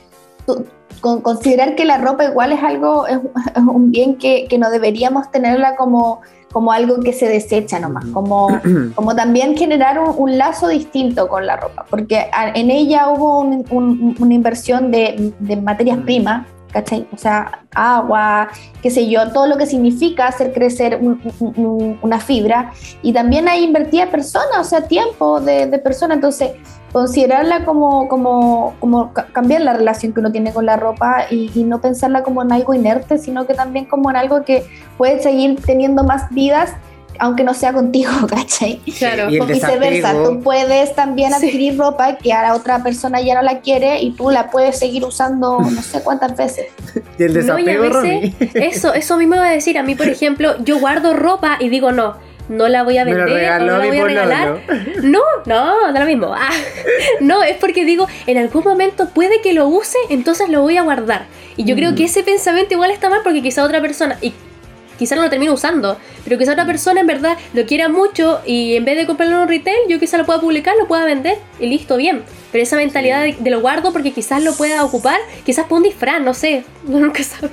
[SPEAKER 3] con considerar que la ropa igual es algo, es, (laughs) un bien que, no deberíamos tenerla como, como algo que se desecha nomás, como, (clears throat) como también generar un, lazo distinto con la ropa, porque en ella hubo una inversión de, de materias primas ¿cachai? O sea, agua, qué sé yo, todo lo que significa hacer crecer una fibra. Y también hay invertida personas, o sea, tiempo de, de persona. Entonces, considerarla como, como, como cambiar la relación que uno tiene con la ropa y, y, no pensarla como en algo inerte, sino que también como en algo que puede seguir teniendo más vidas aunque no sea contigo, (laughs) ¿cachai?
[SPEAKER 2] Claro.
[SPEAKER 3] Y viceversa, tú puedes también adquirir ropa que a la otra persona ya no la quiere y tú la puedes seguir usando no sé cuántas veces. (laughs)
[SPEAKER 1] y el desapego,
[SPEAKER 2] no, Eso, eso mismo iba a decir. A mí, por (laughs) ejemplo, yo guardo ropa y digo, no, no la voy a vender
[SPEAKER 1] regaló
[SPEAKER 2] no la voy a regalar. No, no, da lo mismo. Ah, no, es porque digo, en algún momento puede que lo use, entonces lo voy a guardar. Y yo
[SPEAKER 1] Mm.
[SPEAKER 2] creo que ese pensamiento igual está mal porque quizá otra persona, y quizá no lo termine usando, pero quizá otra persona en verdad lo quiera mucho y en vez de comprarlo en un retail, yo quizá lo pueda publicar, lo pueda vender y listo, bien. Pero esa mentalidad de, de lo guardo porque quizás lo pueda ocupar, quizás para un disfraz, no sé, (laughs) uno nunca sabe.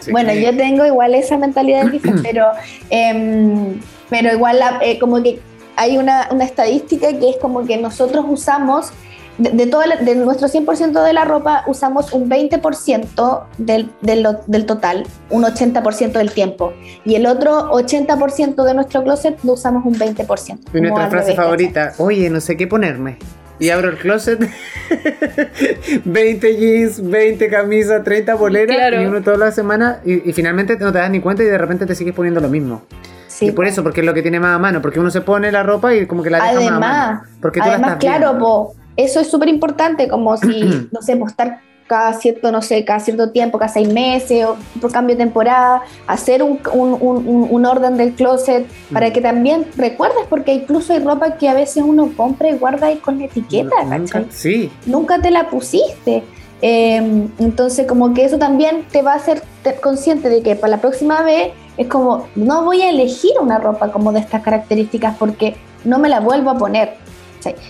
[SPEAKER 1] Sí.
[SPEAKER 3] Bueno, yo tengo igual esa mentalidad de disfraz, pero, em, pero igual la- eh, como que hay una, una estadística que es como que nosotros usamos, de, de todo el- de nuestro 100% de la ropa, usamos un 20% del, del, lo- del total, un 80% del tiempo. Y el otro 80% de nuestro closet lo usamos un 20%.
[SPEAKER 1] Y nuestra frase
[SPEAKER 3] revés,
[SPEAKER 1] favorita, oye, no sé qué ponerme. Y abro el closet, (laughs) 20 jeans, 20 camisas, 30 poleras,
[SPEAKER 2] Claro.
[SPEAKER 1] y uno toda la semana, y, y finalmente no te das ni cuenta y de repente te sigues poniendo lo mismo.
[SPEAKER 3] Sí,
[SPEAKER 1] y por eso, porque es lo que tiene más a mano, porque uno se pone la ropa y como que la deja más a
[SPEAKER 3] Además,
[SPEAKER 1] mano. Porque tú la
[SPEAKER 3] además
[SPEAKER 1] estás
[SPEAKER 3] claro, po, eso es súper importante, como si, (clears throat) no sé, postar cada cierto, no sé, cada cierto tiempo, cada seis meses, o por cambio de temporada, hacer un, un- un- un orden del closet para
[SPEAKER 1] Mm.
[SPEAKER 3] que también recuerdes, porque incluso hay ropa que a veces uno compra y guarda ahí con etiqueta,
[SPEAKER 1] Nunca-
[SPEAKER 3] ¿cachai?
[SPEAKER 1] Sí,
[SPEAKER 3] Nunca te la pusiste. Eh, entonces, como que eso también te va a hacer te- consciente de que para la próxima vez es como, no voy a elegir una ropa como de estas características porque no me la vuelvo a poner.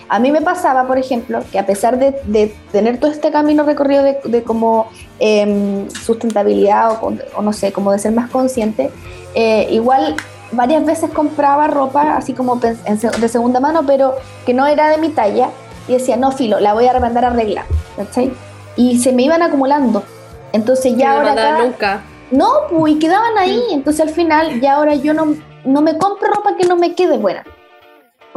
[SPEAKER 3] A mí me pasaba, por ejemplo, que a pesar de, de tener todo este camino recorrido de, de como em, sustentabilidad o, no sé, como de ser más consciente, eh, igual varias veces compraba ropa así como de segunda mano, pero que no era de mi talla y decía, no, filo, la voy a mandar a arreglar, ¿cachai? Y se me iban acumulando. Entonces ya
[SPEAKER 2] no
[SPEAKER 3] ahora cada-
[SPEAKER 2] nunca.
[SPEAKER 3] no, pues, y quedaban ahí. Entonces al final, ya ahora yo no, no me compro ropa que no me quede buena.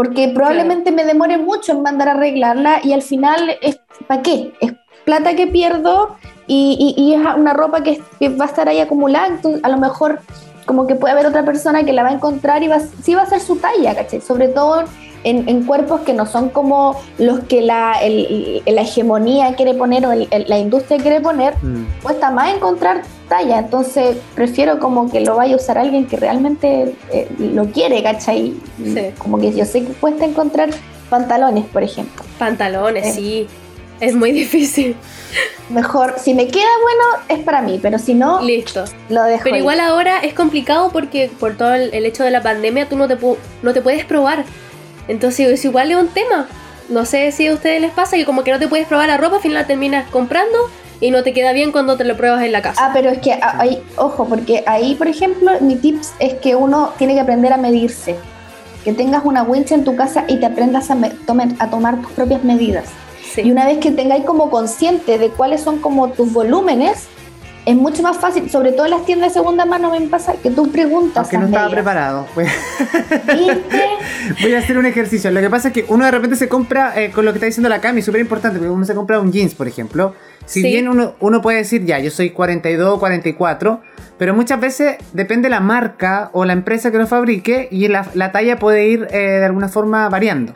[SPEAKER 3] Porque probablemente me demore mucho en mandar a arreglarla y al final, ¿para qué? Es plata que pierdo y, y- y es una ropa que, que va a estar ahí acumulada. Entonces, a lo mejor, como que puede haber otra persona que la va a encontrar y va, sí va a ser su talla, ¿cachai? Sobre todo en, en cuerpos que no son como los que la, el- la hegemonía quiere poner o el- el- la industria quiere poner
[SPEAKER 1] Mm.
[SPEAKER 3] cuesta más encontrar talla, entonces prefiero como que lo vaya a usar alguien que realmente eh, lo quiere, ¿cachai?
[SPEAKER 2] Sí.
[SPEAKER 3] Como que yo sé que cuesta encontrar pantalones, por ejemplo.
[SPEAKER 2] Pantalones,
[SPEAKER 3] Eh.
[SPEAKER 2] sí. Es muy difícil.
[SPEAKER 3] Mejor, si me queda bueno, es para mí, pero si no,
[SPEAKER 2] Listo.
[SPEAKER 3] lo dejo.
[SPEAKER 2] Pero
[SPEAKER 3] ahí.
[SPEAKER 2] igual ahora es complicado porque por todo el, el hecho de la pandemia tú no te, no te puedes probar. Entonces es igual es un tema. No sé si a ustedes les pasa que como que no te puedes probar la ropa, al final la terminas comprando y no te queda bien cuando te lo pruebas en la casa.
[SPEAKER 3] Ah, pero es que ah, ahí, ojo, porque ahí, por ejemplo, mi tips es que uno tiene que aprender a medirse. Que tengas una wincha en tu casa y te aprendas a, me- tomen- a tomar tus propias medidas.
[SPEAKER 2] sí.
[SPEAKER 3] Y una vez que tengáis como consciente de cuáles son como tus volúmenes, es mucho más fácil, sobre todo en las tiendas de segunda mano me pasa que tú preguntas
[SPEAKER 1] Aunque no estaba
[SPEAKER 3] medidas.
[SPEAKER 1] preparado. (laughs) Voy a hacer un ejercicio. Lo que pasa es que uno de repente se compra, eh, con lo que está diciendo la Cami, súper importante, porque uno se compra un jeans, por ejemplo. Si
[SPEAKER 2] Sí.
[SPEAKER 1] bien uno, uno puede decir, ya, yo soy 42, 44, pero muchas veces depende la marca o la empresa que lo fabrique y la, la talla puede ir eh, de alguna forma variando.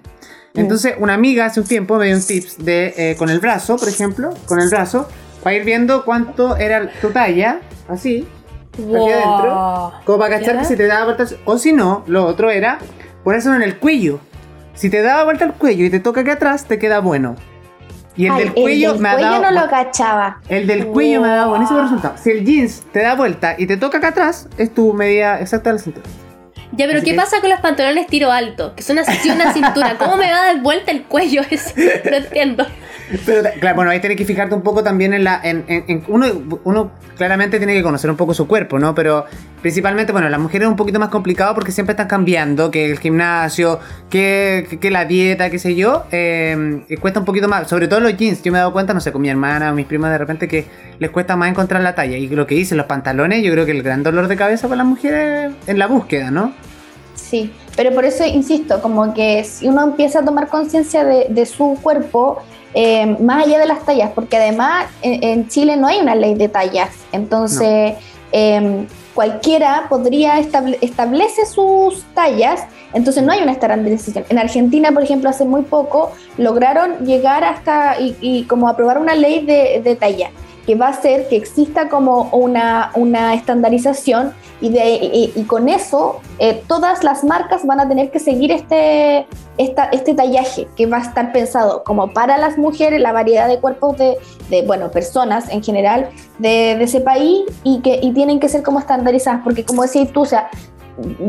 [SPEAKER 1] Entonces, una amiga hace un tiempo me dio un tips de eh, con el brazo, por ejemplo, con el brazo, para ir viendo cuánto era tu talla, así, aquí adentro, como para cachar que si te daba vueltas. O si no, lo otro era ponérselo en el cuello. Si te daba vuelta el cuello y te toca aquí atrás, te queda bueno. Y el
[SPEAKER 3] Ay,
[SPEAKER 1] del cuello
[SPEAKER 3] del
[SPEAKER 1] me ha
[SPEAKER 3] cuello
[SPEAKER 1] dado.
[SPEAKER 3] no lo cachaba.
[SPEAKER 1] El del cuello me ha dado buenísimo
[SPEAKER 2] Wow.
[SPEAKER 1] resultado. Si el jeans te da vuelta y te toca acá atrás, es tu medida exacta de la cintura.
[SPEAKER 2] Ya, pero
[SPEAKER 1] Así
[SPEAKER 2] ¿qué
[SPEAKER 1] que-
[SPEAKER 2] pasa con los pantalones tiro alto? Que son así una cintura. ¿Cómo me va a dar vuelta el cuello eso? (laughs) No entiendo.
[SPEAKER 1] Pero claro, bueno, ahí tienes que fijarte un poco también en la. En, en- en- uno, uno claramente tiene que conocer un poco su cuerpo, ¿no? Pero principalmente, bueno, las mujeres es un poquito más complicado porque siempre están cambiando, que el gimnasio, que, que- que la dieta, qué sé yo. eh, y cuesta un poquito más, sobre todo los jeans. Yo me he dado cuenta, no sé, con mi hermana o mis primas de repente que les cuesta más encontrar la talla. Y lo que dicen los pantalones, yo creo que el gran dolor de cabeza para las mujeres es en la búsqueda, ¿no?
[SPEAKER 3] Sí, pero por eso insisto, como que si uno empieza a tomar conciencia de, de su cuerpo, eh, más allá de las tallas, porque además en, en Chile no hay una ley de tallas, entonces eh, cualquiera podría estable- establece sus tallas, entonces no hay una estandarización. En Argentina, por ejemplo, hace muy poco lograron llegar hasta y, y como aprobar una ley de, de talla. Que va a hacer que exista como una, una estandarización y, de, y, con eso eh, todas las marcas van a tener que seguir este, esta, este tallaje que va a estar pensado como para las mujeres, la variedad de cuerpos de, de bueno, personas en general de, de, ese país y que y tienen que ser como estandarizadas, porque como decías tú, o sea,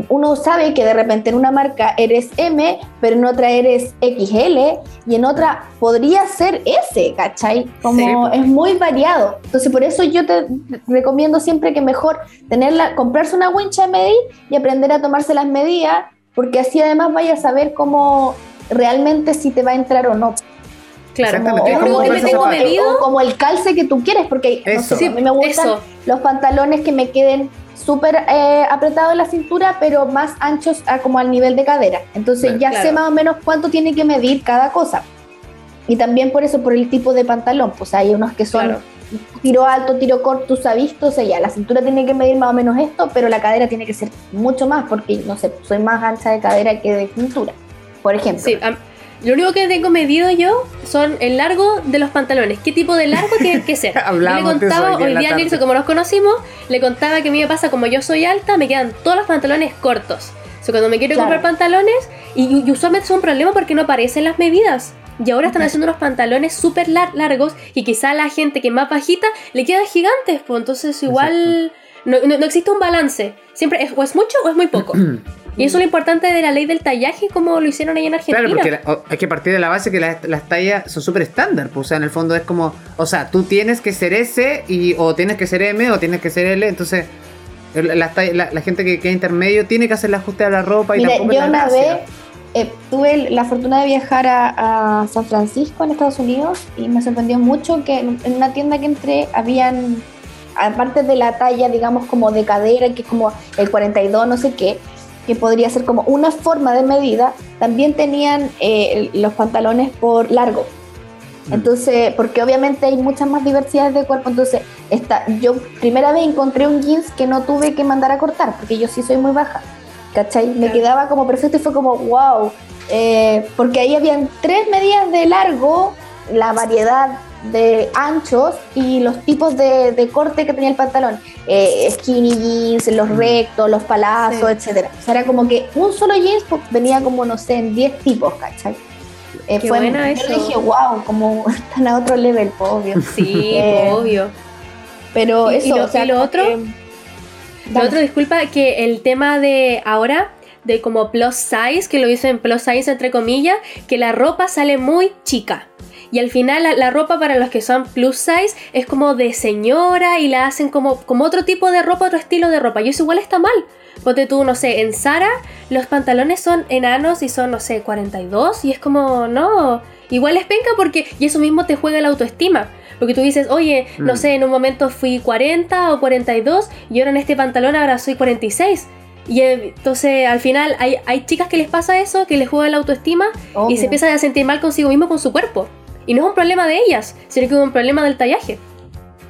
[SPEAKER 3] uno sabe que de repente en una marca eres M, pero en otra eres XL y en otra podría ser S, ¿cachai? Como es muy variado. Entonces por eso yo te recomiendo siempre que mejor tenerla, comprarse una wincha de medir y aprender a tomarse las medidas, porque así además vaya a saber cómo realmente si te va a entrar o no.
[SPEAKER 2] Claro,
[SPEAKER 3] como, como, el calce que tú quieres, porque a mí me gustan los pantalones que me queden súper eh, apretado en la cintura, pero más anchos como al nivel de cadera. Entonces ya sé más o menos cuánto tiene que medir cada cosa. Y también por eso, por el tipo de pantalón. Pues hay unos que son tiro alto, tiro corto, visto, o sea, ya la cintura tiene que medir más o menos esto, pero la cadera tiene que ser mucho más, porque no sé, soy más ancha de cadera que de cintura, por ejemplo.
[SPEAKER 2] Sí, lo único que tengo medido yo son el largo de los pantalones. ¿Qué tipo de largo tiene que ser? (laughs) le contaba hoy, día a Nilson, como nos conocimos, le contaba que a mí me pasa como yo soy alta, me quedan todos los pantalones cortos. O sea, cuando me quiero comprar pantalones, y, usualmente son un problema porque no aparecen las medidas. Y ahora están haciendo unos pantalones súper largos y quizá a la gente que es más bajita le quedan gigantes. Pues entonces igual no, no, existe un balance. Siempre es, o es mucho o es muy poco. (clears throat) Y eso es lo importante de la ley del tallaje, como lo hicieron ahí en Argentina.
[SPEAKER 1] Claro, porque hay que partir de la base que las, tallas son súper estándar. Pues, o sea, en el fondo es como, o sea, tú tienes que ser S y, o tienes que ser M o tienes que ser L. Entonces, la, la, gente que queda intermedio tiene que hacer el ajuste a la ropa y
[SPEAKER 3] Mira, yo una vez eh, tuve la fortuna de viajar a, San Francisco, en Estados Unidos, y me sorprendió mucho que en, en una tienda que entré habían, aparte de la talla, digamos, como de cadera, que es como el 42, no sé qué, que podría ser como una forma de medida, también tenían eh, los pantalones por largo. Mm. Entonces, porque obviamente hay muchas más diversidades de cuerpo, entonces esta, yo primera vez encontré un jeans que no tuve que mandar a cortar, porque yo sí soy muy baja, ¿cachai? Me quedaba como perfecto y fue como, wow, eh, porque ahí habían tres medidas de largo, la variedad de anchos y los tipos de, corte que tenía el pantalón. Eh, skinny jeans, los mm. rectos, los palazos, etcétera. O sea, era como que un solo jeans pues, venía como, no sé, en 10 tipos, ¿cachai?
[SPEAKER 2] Eh, fue, buena yo
[SPEAKER 3] dije, wow, como (laughs) están a otro level, obvio.
[SPEAKER 2] Sí, eh, obvio.
[SPEAKER 3] Pero eso,
[SPEAKER 2] lo, o sea, lo otro, lo otro, disculpa, que el tema de ahora, de como plus size, que lo dicen plus size entre comillas, que la ropa sale muy chica. Y al final la, ropa para los que son plus size es como de señora y la hacen como, como otro tipo de ropa, otro estilo de ropa. Y eso igual está mal. Ponte tú, no sé, en Sara los pantalones son enanos y son, no sé, 42 y es como, no, igual es penca porque, y eso mismo te juega la autoestima. Porque tú dices, oye, no mm. sé, en un momento fui 40 o 42 y ahora en este pantalón ahora soy 46. Y entonces al final hay, hay chicas que les pasa eso, que les juega la autoestima y se empiezan a sentir mal consigo mismo con su cuerpo. Y no es un problema de ellas, sino que es un problema del tallaje.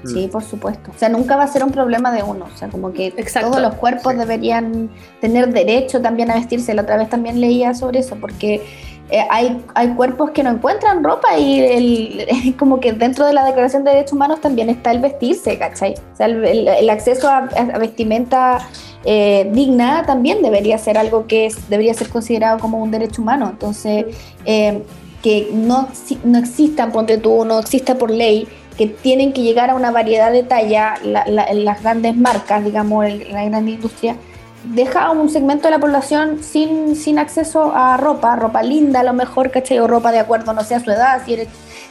[SPEAKER 3] Sí, por supuesto. O sea, nunca va a ser un problema de uno. O sea, como que todos los cuerpos deberían tener derecho también a vestirse. La otra vez también leía sobre eso, porque eh, hay, hay cuerpos que no encuentran ropa y el, (laughs) como que dentro de la Declaración de Derechos Humanos también está el vestirse, ¿cachai? O sea, el, acceso a, vestimenta eh, digna también debería ser algo que debería ser considerado como un derecho humano. Entonces, eh, que no, no existan, ponte tú, no exista por ley, que tienen que llegar a una variedad de talla, las grandes marcas, digamos, la gran industria, deja a un segmento de la población sin, sin acceso a ropa, ropa linda a lo mejor, ¿cachai? O ropa de acuerdo, no sé, a su edad, si eres,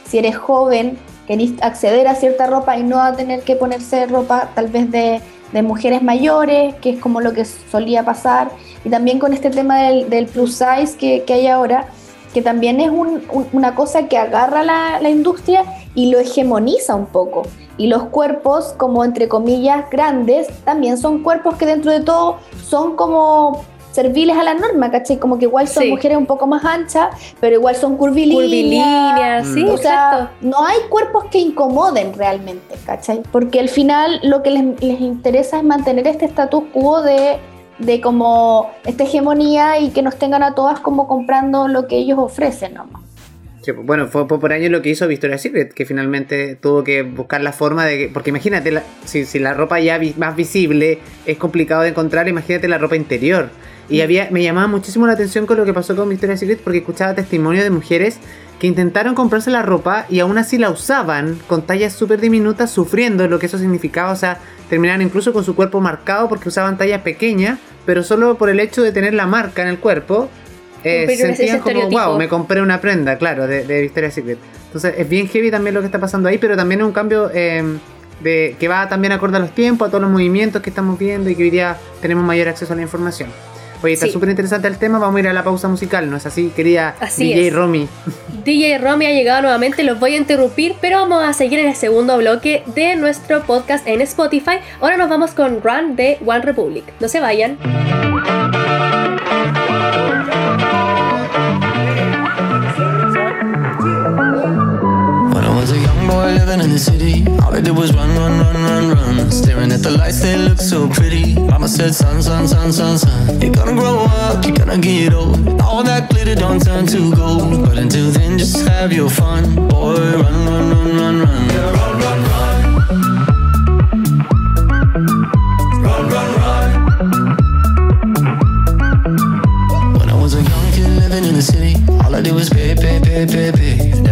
[SPEAKER 3] si eres joven, querés acceder a cierta ropa y no a tener que ponerse ropa tal vez de, de mujeres mayores, que es como lo que solía pasar, y también con este tema del, del plus size que, que hay ahora, que también es una cosa que agarra la, la, industria y lo hegemoniza un poco. Y los cuerpos, como entre comillas grandes, también son cuerpos que dentro de todo son como serviles a la norma, ¿cachai? Como que igual son mujeres un poco más anchas, pero igual son curvilíneas.
[SPEAKER 2] Curvilíneas, sí,
[SPEAKER 3] o sea, no hay cuerpos que incomoden realmente, ¿cachai? Porque al final lo que les, les interesa es mantener este status quo de de como esta hegemonía y que nos tengan a todas como comprando lo que ellos ofrecen nomás.
[SPEAKER 1] Sí, pues, bueno, fue, fue por años lo que hizo Victoria's Secret, que finalmente tuvo que buscar la forma de que, porque imagínate, la- si, si la ropa ya vi- más visible es complicado de encontrar, imagínate la ropa interior. Y había, me llamaba muchísimo la atención con lo que pasó con Victoria's Secret porque escuchaba testimonios de mujeres que intentaron comprarse la ropa y aún así la usaban con tallas súper diminutas, sufriendo lo que eso significaba, o sea, terminaban incluso con su cuerpo marcado porque usaban tallas pequeñas, pero solo por el hecho de tener la marca en el cuerpo, eh, sentían como, wow, me compré una prenda, claro, de, de Victoria's Secret. Entonces es bien heavy también lo que está pasando ahí, pero también es un cambio eh, de, que va también acorde a los tiempos, a todos los movimientos que estamos viendo y que hoy día tenemos mayor acceso a la información. Oye, está
[SPEAKER 2] Sí.
[SPEAKER 1] súper interesante el tema, vamos a ir a la pausa musical, ¿no es así, querida
[SPEAKER 2] Así
[SPEAKER 1] DJ
[SPEAKER 2] es.
[SPEAKER 1] Romy?
[SPEAKER 2] DJ Romy ha llegado nuevamente, los voy a interrumpir, pero vamos a seguir en el segundo bloque de nuestro podcast en Spotify. Ahora nos vamos con Run de One Republic. No se vayan.
[SPEAKER 5] In the city, all I did was run, run, run, run, run. Staring at the lights, they looked so pretty. Mama said, son, son, son, son, son. You're gonna grow up, you're gonna get old. All that glitter don't turn to gold. But until then, just have your fun. Boy, run, run, run, run, run. Yeah, run, run, run. Run, run, run. When I was a young kid living in the city, all I did was pay, pay, pay, pay, pay.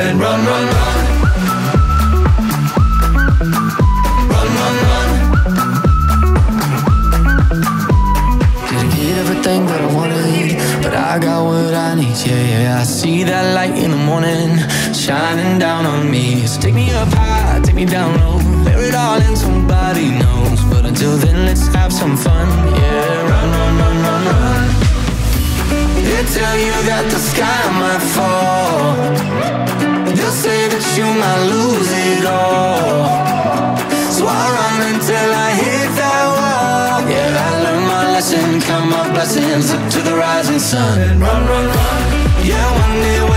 [SPEAKER 5] And run, run, run. Run, run, run. Didn't get everything that I wanted, but I got what I need. Yeah, yeah. I see that light in the morning shining down on me. So take me up high, take me down low, bear it all in somebody knows. But until then, let's have some fun. Yeah, run, run, run, run, run. They tell you that the sky might fall. They'll say that you might lose it all. So I run until I hit that wall. Yeah, I learned my lesson, count my blessings up to the rising sun. And run, run, run. Yeah, one day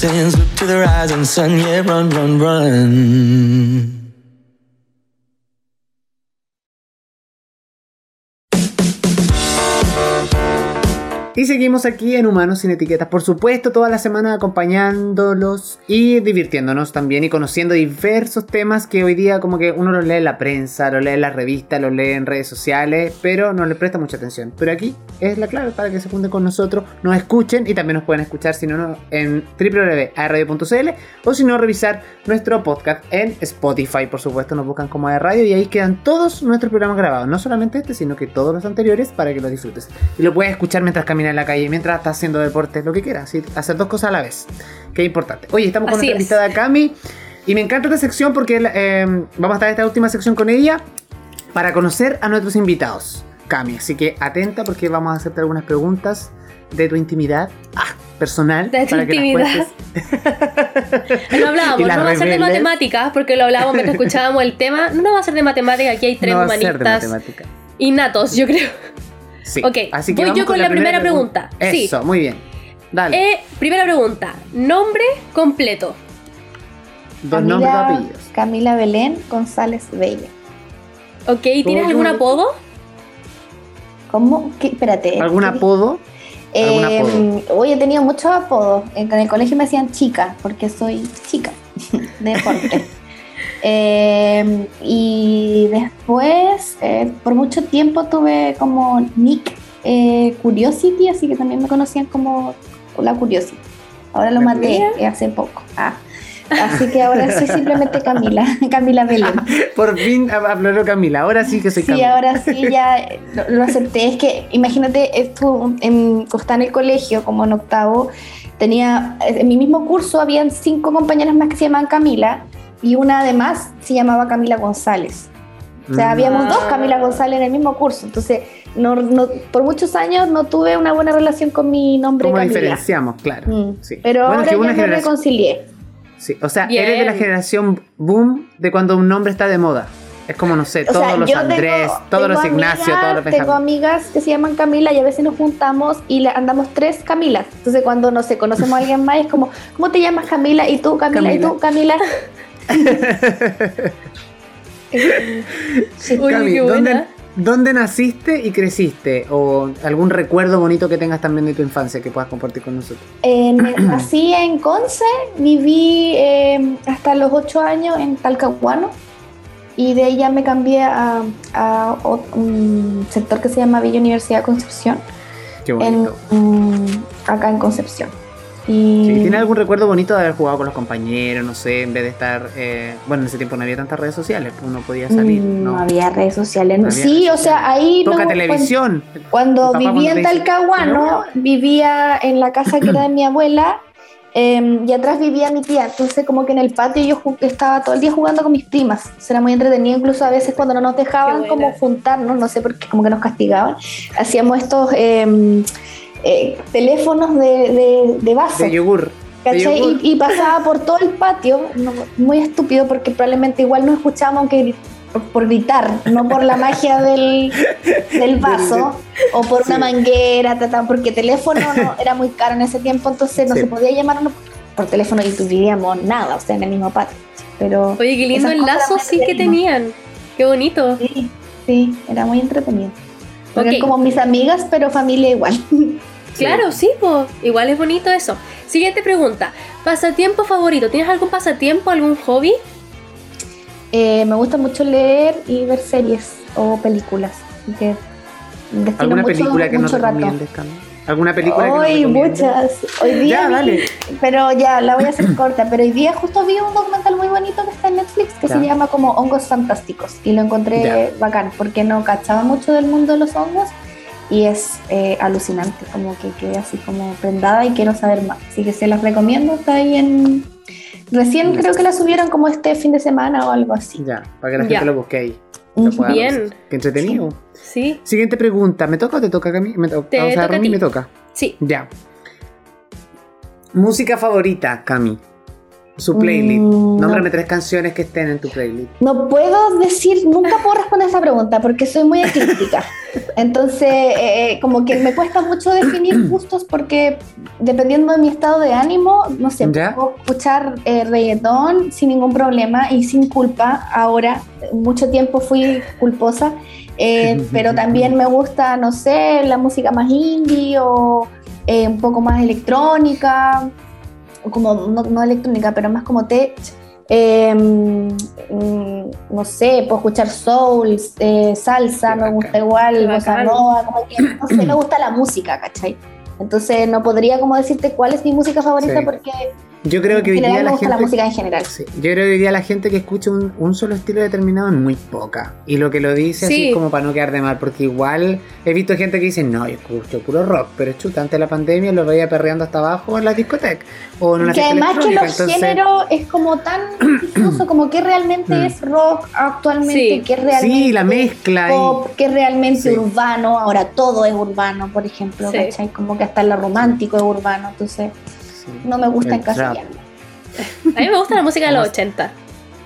[SPEAKER 5] blessings up to the rising sun. Yeah, run, run, run.
[SPEAKER 1] Y seguimos aquí en Humanos sin Etiquetas, por supuesto, toda la semana acompañándolos y divirtiéndonos también y conociendo diversos temas que hoy día como que uno los lee en la prensa, lo lee en la revista, lo lee en redes sociales, pero no le presta mucha atención. Pero aquí es la clave para que se junten con nosotros, nos escuchen y también nos pueden escuchar si no no, en www.radio.cl o si no revisar nuestro podcast en Spotify, por supuesto, nos buscan como de radio y ahí quedan todos nuestros programas grabados, no solamente este, sino que todos los anteriores para que los disfrutes. Y lo puedes escuchar mientras caminas en la calle, mientras estás haciendo deporte, lo que quieras, ¿sí? hacer dos cosas a la vez, que es importante. Oye, estamos con
[SPEAKER 2] Así
[SPEAKER 1] nuestra
[SPEAKER 2] es.
[SPEAKER 1] invitada Cami y me encanta esta sección porque eh, vamos a estar en esta última sección con ella para conocer a nuestros invitados, Cami. Así que atenta porque vamos a hacerte algunas preguntas de tu intimidad ah, personal.
[SPEAKER 2] De tu
[SPEAKER 1] para que
[SPEAKER 2] intimidad.
[SPEAKER 1] cuentes. (laughs)
[SPEAKER 2] No hablábamos, (laughs) no va a ser de matemáticas, porque lo hablábamos mientras (laughs) escuchábamos el tema. No va a ser de matemáticas, aquí hay tres
[SPEAKER 1] No
[SPEAKER 2] humanistas innatos, yo creo.
[SPEAKER 1] Sí.
[SPEAKER 2] Ok,
[SPEAKER 1] Así que
[SPEAKER 2] voy yo con la primera pregunta. Sí.
[SPEAKER 1] Eso, muy bien. Dale.
[SPEAKER 2] Eh, primera pregunta, nombre completo.
[SPEAKER 1] Dos nombres dos apellidos.
[SPEAKER 3] Camila Belén González Bella.
[SPEAKER 2] Ok, ¿tienes algún apodo?
[SPEAKER 3] ¿Cómo? ¿Qué? Espérate.
[SPEAKER 1] ¿Algún
[SPEAKER 3] ¿qué-
[SPEAKER 1] apodo? ¿Algún
[SPEAKER 3] Eh,
[SPEAKER 1] apodo?
[SPEAKER 3] Oye, he tenido muchos apodos. En, en el colegio me decían chica, porque soy chica (laughs) de deporte. Eh, y después, eh, por mucho tiempo tuve como Nick eh, Curiosity, así que también me conocían como la Curiosity. Ahora lo maté eh, hace poco. Ah. Así que ahora soy (laughs) simplemente Camila, (laughs) Camila Belén. (laughs)
[SPEAKER 1] Por fin habló Camila. Ahora sí que soy
[SPEAKER 3] Sí,
[SPEAKER 1] Camila.
[SPEAKER 3] ahora sí ya eh, lo, lo acepté. Es que imagínate, esto en, estaba en el colegio, como en octavo, tenía, en mi mismo curso habían cinco compañeras más que se llamaban Camila y una además se llamaba Camila González. O sea, habíamos dos
[SPEAKER 2] Ah.
[SPEAKER 3] Camila González en el mismo curso. Entonces, no, no- por muchos años no tuve una buena relación con mi nombre
[SPEAKER 1] ¿Cómo
[SPEAKER 3] Camila.
[SPEAKER 1] diferenciamos? Claro.
[SPEAKER 3] Mm.
[SPEAKER 1] Sí.
[SPEAKER 3] Pero
[SPEAKER 1] Bueno,
[SPEAKER 3] ahora
[SPEAKER 1] que
[SPEAKER 3] ya
[SPEAKER 1] una
[SPEAKER 3] me
[SPEAKER 1] generación-
[SPEAKER 3] reconcilié.
[SPEAKER 1] Sí, o sea,
[SPEAKER 2] Bien.
[SPEAKER 1] eres de la generación boom de cuando un nombre está de moda. Es como, no sé,
[SPEAKER 3] O
[SPEAKER 1] todos
[SPEAKER 3] sea,
[SPEAKER 1] los Andrés,
[SPEAKER 3] tengo-
[SPEAKER 1] todos los
[SPEAKER 3] tengo
[SPEAKER 1] Ignacio,
[SPEAKER 3] amigas-
[SPEAKER 1] todos los
[SPEAKER 3] Tengo
[SPEAKER 1] Benjamín.
[SPEAKER 3] amigas que se llaman Camila y a veces nos juntamos y le- andamos tres Camilas. Entonces cuando, no sé, conocemos a alguien más es como, ¿cómo te llamas Camila? ¿Y tú Camila? ¿Y tú Camila? (laughs)
[SPEAKER 1] Cami, ¿dónde, naciste y creciste? ¿O algún recuerdo bonito que tengas también de tu infancia que puedas compartir con nosotros?
[SPEAKER 3] Eh, (clears throat) nací en Conce, viví eh, hasta los ocho años en Talcahuano y de ahí ya me cambié a, un sector que se llama Villa Universidad de Concepción,
[SPEAKER 1] Qué
[SPEAKER 3] en,
[SPEAKER 1] bonito.
[SPEAKER 3] mm, acá en Concepción. Y
[SPEAKER 1] Sí, ¿Tiene algún recuerdo bonito de haber jugado con los compañeros? No sé, en vez de estar. eh, bueno, en ese tiempo no había tantas redes sociales, pues uno podía salir.
[SPEAKER 3] Mm,
[SPEAKER 1] No,
[SPEAKER 3] No había redes sociales.
[SPEAKER 1] No había
[SPEAKER 3] sí,
[SPEAKER 1] redes
[SPEAKER 3] o sea, ahí
[SPEAKER 1] Poca
[SPEAKER 3] me-
[SPEAKER 1] televisión.
[SPEAKER 3] Cuando,
[SPEAKER 1] papá
[SPEAKER 3] vivía en
[SPEAKER 1] cuando
[SPEAKER 3] Talcahuano, vivía en la casa que era de (clears throat) mi abuela eh, y atrás vivía mi tía. Entonces, como que en el patio yo estaba todo el día jugando con mis primas. Será muy entretenido, incluso a veces cuando no nos dejaban como juntarnos, no sé por qué, como que nos castigaban. Hacíamos estos eh, eh, teléfonos de, de, de vaso.
[SPEAKER 1] De yogur. de
[SPEAKER 3] ¿Cachai?
[SPEAKER 1] yogur.
[SPEAKER 3] Y, y pasaba por todo el patio, no, muy estúpido porque probablemente igual no escuchábamos aunque por, por gritar, no por la magia del, del vaso o por una manguera, ta, ta, porque teléfono no, (laughs) era muy caro en ese tiempo, entonces no
[SPEAKER 1] Sí.
[SPEAKER 3] se podía llamar uno por teléfono y vivíamos nada, o sea, en el mismo patio. Pero
[SPEAKER 2] Oye, qué lindo el lazo sí que tenían. Qué bonito.
[SPEAKER 3] sí, sí, era muy entretenido. Eran
[SPEAKER 2] Ok.
[SPEAKER 3] como mis amigas, pero familia igual. (laughs)
[SPEAKER 2] Claro, sí, pues. Igual es bonito eso. Siguiente pregunta. ¿Pasatiempo favorito? ¿Tienes algún pasatiempo, algún hobby?
[SPEAKER 3] Eh, me gusta mucho leer y ver series o películas. Así que destino
[SPEAKER 1] ¿Alguna
[SPEAKER 3] mucho-
[SPEAKER 1] película que
[SPEAKER 3] mucho rato.
[SPEAKER 1] recomiendes, Cami? ¿Alguna película que
[SPEAKER 3] Hoy
[SPEAKER 1] recomiendes?
[SPEAKER 3] muchas. Hoy día
[SPEAKER 1] Ya,
[SPEAKER 3] vi-
[SPEAKER 1] dale.
[SPEAKER 3] pero ya la voy a hacer corta. Pero hoy día justo vi un documental muy bonito que está en Netflix que
[SPEAKER 1] Ya.
[SPEAKER 3] se llama como Hongos Fantásticos y lo encontré
[SPEAKER 1] Ya.
[SPEAKER 3] bacán porque no cachaba mucho del mundo de los hongos y es eh, alucinante, como que quedé así como prendada y quiero saber más. Así que se las recomiendo, está ahí en... Recién creo que la subieron como este fin de semana o algo así.
[SPEAKER 1] Ya, para que la gente
[SPEAKER 2] Ya.
[SPEAKER 1] lo busque ahí. Lo
[SPEAKER 2] Bien.
[SPEAKER 1] ver. Qué entretenido.
[SPEAKER 2] Sí,
[SPEAKER 1] Siguiente pregunta. ¿Me toca o te toca? Me to-
[SPEAKER 2] Te
[SPEAKER 1] o sea,
[SPEAKER 2] toca a
[SPEAKER 1] Romy
[SPEAKER 2] ti.
[SPEAKER 1] me toca.
[SPEAKER 2] sí.
[SPEAKER 1] Ya. Música favorita, Cami. Su playlist.
[SPEAKER 3] Mm,
[SPEAKER 1] Nómbrame
[SPEAKER 3] no.
[SPEAKER 1] tres canciones que estén en tu playlist.
[SPEAKER 3] No puedo decir, nunca puedo responder esa pregunta porque soy muy ecléctica. Entonces, eh, eh, como que me cuesta mucho definir (clears throat) gustos porque dependiendo de mi estado de ánimo, no sé,
[SPEAKER 1] ¿Ya?
[SPEAKER 3] puedo escuchar eh, reggaetón sin ningún problema y sin culpa. Ahora, mucho tiempo fui culposa, eh, pero también me gusta, no sé, la música más indie o eh, un poco más electrónica, o como, no, no electrónica, pero más como tech. Eh, mm, no sé, puedo escuchar soul, eh, salsa, me gusta igual, bossa nova, como que, no sé, me gusta la música, ¿cachai? Entonces no podría como decirte cuál es mi música favorita
[SPEAKER 1] Sí.
[SPEAKER 3] porque
[SPEAKER 1] Yo creo que hoy día la gente.
[SPEAKER 3] música en general.
[SPEAKER 1] Sí, yo creo que hoy día la gente que escucha un, un solo estilo determinado es muy poca. Y lo que lo dice así
[SPEAKER 2] Sí.
[SPEAKER 1] es como para no quedar de mal, porque igual he visto gente que dice, no, yo escucho puro rock, pero chuta, antes de la pandemia lo veía perreando hasta abajo en la discoteca o en una
[SPEAKER 3] que además que los
[SPEAKER 1] entonces-
[SPEAKER 3] géneros es como tan (clears throat) difuso, como que realmente
[SPEAKER 1] Mm.
[SPEAKER 3] es rock actualmente,
[SPEAKER 2] Sí.
[SPEAKER 3] que realmente
[SPEAKER 1] Sí, la mezcla ahí.
[SPEAKER 3] pop, que realmente
[SPEAKER 1] Sí.
[SPEAKER 3] urbano, ahora todo es urbano, por ejemplo,
[SPEAKER 2] Sí.
[SPEAKER 3] ¿cachai? Como que hasta lo romántico es urbano, entonces. No me gusta
[SPEAKER 1] trap.
[SPEAKER 3] encasillarme.
[SPEAKER 2] A mí me gusta la música de los 80.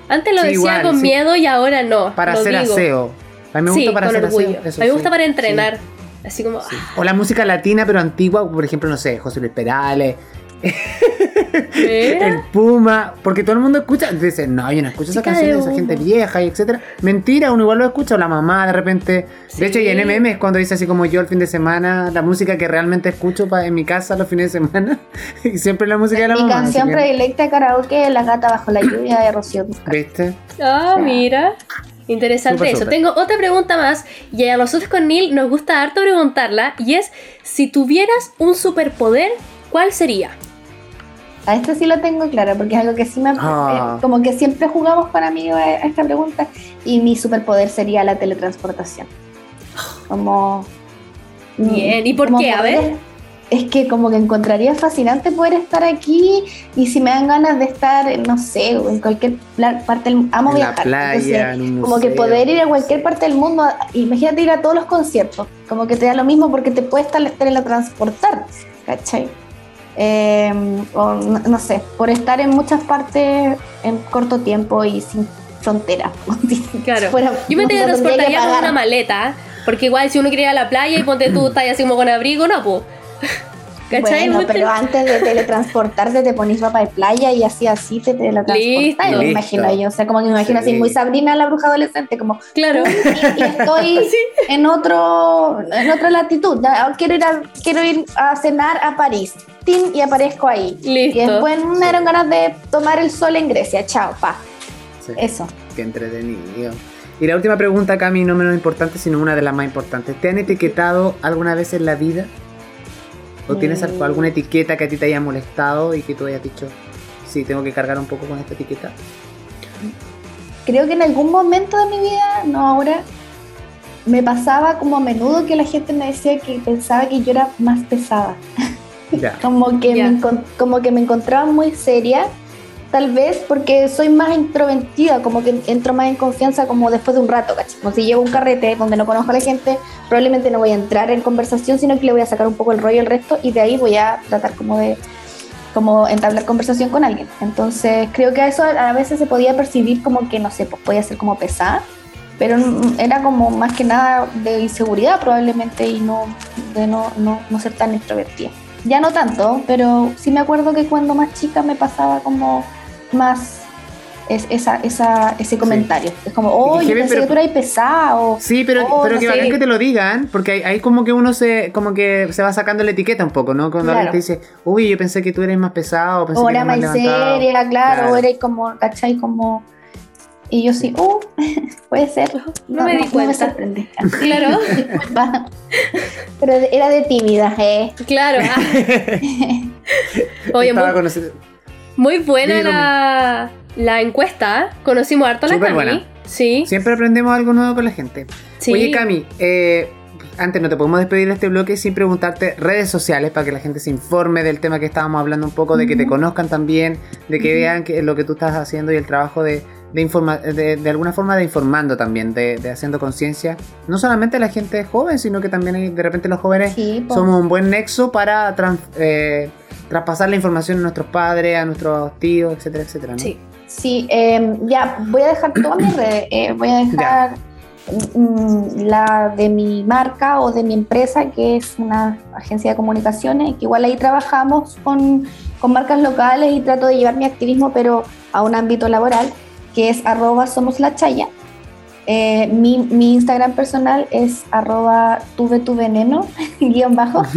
[SPEAKER 2] Antes lo
[SPEAKER 1] Sí,
[SPEAKER 2] decía
[SPEAKER 1] igual,
[SPEAKER 2] con
[SPEAKER 1] sí.
[SPEAKER 2] miedo y ahora no.
[SPEAKER 1] Para
[SPEAKER 2] lo
[SPEAKER 1] hacer
[SPEAKER 2] digo.
[SPEAKER 1] aseo. A mí me
[SPEAKER 2] sí,
[SPEAKER 1] gusta para
[SPEAKER 2] con
[SPEAKER 1] hacer
[SPEAKER 2] orgullo.
[SPEAKER 1] aseo. eso
[SPEAKER 2] a mí me gusta
[SPEAKER 1] sí.
[SPEAKER 2] para entrenar. Así como.
[SPEAKER 1] Sí. O la música latina, pero antigua, por ejemplo, no sé, José Luis Perales, (laughs) el Puma, porque todo el mundo escucha, dice, no, yo no escucho esa
[SPEAKER 2] Chica
[SPEAKER 1] canción
[SPEAKER 2] de
[SPEAKER 1] esa gente vieja y etcétera. Mentira, uno igual lo escucha, o la mamá de repente. De hecho, y en. MM es cuando dice así como yo el fin de semana, la música que realmente escucho pa- en mi casa los fines de semana, (laughs) y siempre la música de la
[SPEAKER 3] Mi
[SPEAKER 1] mamá.
[SPEAKER 3] canción
[SPEAKER 1] así que-
[SPEAKER 3] predilecta de karaoke es La gata bajo la lluvia de Rocío.
[SPEAKER 1] ¿Viste?
[SPEAKER 2] Ah, mira. Interesante eso. Tengo otra pregunta más. Y a nosotros con Neil nos gusta harto preguntarla. Y es: si tuvieras un superpoder, ¿cuál sería?
[SPEAKER 3] A este sí lo tengo claro, porque es algo que sí me...
[SPEAKER 1] Ah.
[SPEAKER 3] eh, como que siempre jugamos con amigos a, a esta pregunta, y mi superpoder sería la teletransportación. Como...
[SPEAKER 2] Bien, ¿y por
[SPEAKER 3] como
[SPEAKER 2] qué? A
[SPEAKER 3] poder-
[SPEAKER 2] ver.
[SPEAKER 3] Es que como que encontraría fascinante poder estar aquí y si me dan ganas de estar, no sé, en cualquier parte del mundo, amo
[SPEAKER 1] En la
[SPEAKER 3] viajar.
[SPEAKER 1] playa,
[SPEAKER 3] entonces,
[SPEAKER 1] en un
[SPEAKER 3] como que
[SPEAKER 1] museo.
[SPEAKER 3] poder ir a cualquier parte del mundo, imagínate ir a todos los conciertos, como que te da lo mismo porque te puedes tele- teletransportar, ¿cachai? Eh, o no, no sé, por estar en muchas partes en corto tiempo y sin frontera. (laughs)
[SPEAKER 2] Claro.
[SPEAKER 3] Fuera-
[SPEAKER 2] Yo me teletransportaría con una maleta. Porque igual si uno quiere ir a la playa y ponte tú, (clears throat) estás así como con abrigo, no, pues. ¿Cachai?
[SPEAKER 3] Bueno, pero
[SPEAKER 2] te-
[SPEAKER 3] antes de teletransportarte te ponís ropa de playa y así así te teletransportas, me imagino yo. O sea, como que me imagino
[SPEAKER 1] Sí.
[SPEAKER 3] así muy Sabrina la bruja adolescente, como
[SPEAKER 2] Claro.
[SPEAKER 3] y, y estoy (laughs)
[SPEAKER 2] Sí.
[SPEAKER 3] en otro en otra latitud. Quiero ir a, quiero ir a cenar a París. Tin, y aparezco ahí.
[SPEAKER 2] Listo.
[SPEAKER 3] Y después me dieron ganas de tomar el sol en Grecia. Chao, pa. Eso.
[SPEAKER 1] Qué entretenido. Y la última pregunta, Cami, no menos importante, sino una de las más importantes. ¿Te han etiquetado alguna vez en la vida? ¿O tienes algo- alguna etiqueta que a ti te haya molestado y que tú hayas dicho, sí, tengo que cargar un poco con esta etiqueta?
[SPEAKER 3] creo que en algún momento de mi vida, no ahora, me pasaba como a menudo que la gente me decía que pensaba que yo era más pesada.
[SPEAKER 1] Ya. (laughs)
[SPEAKER 3] Como que,
[SPEAKER 2] Ya.
[SPEAKER 3] me, como que me encontraba muy seria, tal vez porque soy más introvertida, como que entro más en confianza como después de un rato, ¿cachai? Como si llevo un carrete donde no conozco a la gente, probablemente no voy a entrar en conversación, sino que le voy a sacar un poco el rollo al resto y de ahí voy a tratar como de como entablar conversación con alguien. Entonces creo que eso a veces se podía percibir como que, no sé, pues podía ser como pesada, pero era como más que nada de inseguridad probablemente y no de no, no, no ser tan extrovertida. Ya no tanto, pero sí me acuerdo que cuando más chica me pasaba como más es, esa, esa, ese comentario. Es como, oh, yo
[SPEAKER 1] heavy,
[SPEAKER 3] pensé
[SPEAKER 1] pero-
[SPEAKER 3] que tú eras pesada o...
[SPEAKER 1] Sí, pero,
[SPEAKER 3] Oh,
[SPEAKER 1] pero
[SPEAKER 3] no
[SPEAKER 1] que bacán que te lo digan, porque ahí, como que uno se como que se va sacando la etiqueta un poco, ¿no? Cuando
[SPEAKER 3] Claro.
[SPEAKER 1] alguien te dice, uy, yo pensé que tú eres más pesado, pensé
[SPEAKER 3] O
[SPEAKER 1] que
[SPEAKER 3] era más
[SPEAKER 1] más levantado".
[SPEAKER 3] seria, claro,
[SPEAKER 1] Claro.
[SPEAKER 3] o era como, ¿cachai? Como... Y yo sí, uh, (laughs) puede ser.
[SPEAKER 2] No me di cuenta.
[SPEAKER 3] sorprende.
[SPEAKER 2] Claro. (laughs)
[SPEAKER 3] Pero era de tímida, ¿eh?
[SPEAKER 2] Claro. ah. (laughs) Oye,
[SPEAKER 1] Estaba
[SPEAKER 2] muy, muy buena la, la encuesta. Conocimos harto a la
[SPEAKER 1] Súper
[SPEAKER 2] Cami.
[SPEAKER 1] buena.
[SPEAKER 2] Sí.
[SPEAKER 1] Siempre aprendemos algo nuevo con la gente.
[SPEAKER 2] Sí.
[SPEAKER 1] Oye, Cami, eh, antes no te podemos despedir de este bloque sin preguntarte redes sociales para que la gente se informe del tema que estábamos hablando un poco, de que te conozcan también, de que vean que, lo que tú estás haciendo y el trabajo de, de, informa- de, de alguna forma de informando también, de, de haciendo conciencia, no solamente a la gente joven, sino que también de repente los jóvenes
[SPEAKER 3] Sí,
[SPEAKER 1] somos un buen nexo para trans- eh, traspasar la información a nuestros padres, a nuestros tíos, etcétera, etcétera. ¿no?
[SPEAKER 2] Sí.
[SPEAKER 3] Sí, eh, ya, voy a dejar todas mis redes. eh, voy a dejar mm, la de mi marca o de mi empresa, que es una agencia de comunicaciones, que igual ahí trabajamos con, con marcas locales y trato de llevar mi activismo, pero a un ámbito laboral, que es arroba somos la chaya. Eh, mi, mi Instagram personal es arroba tuve tu veneno, (laughs) guion bajo. (laughs)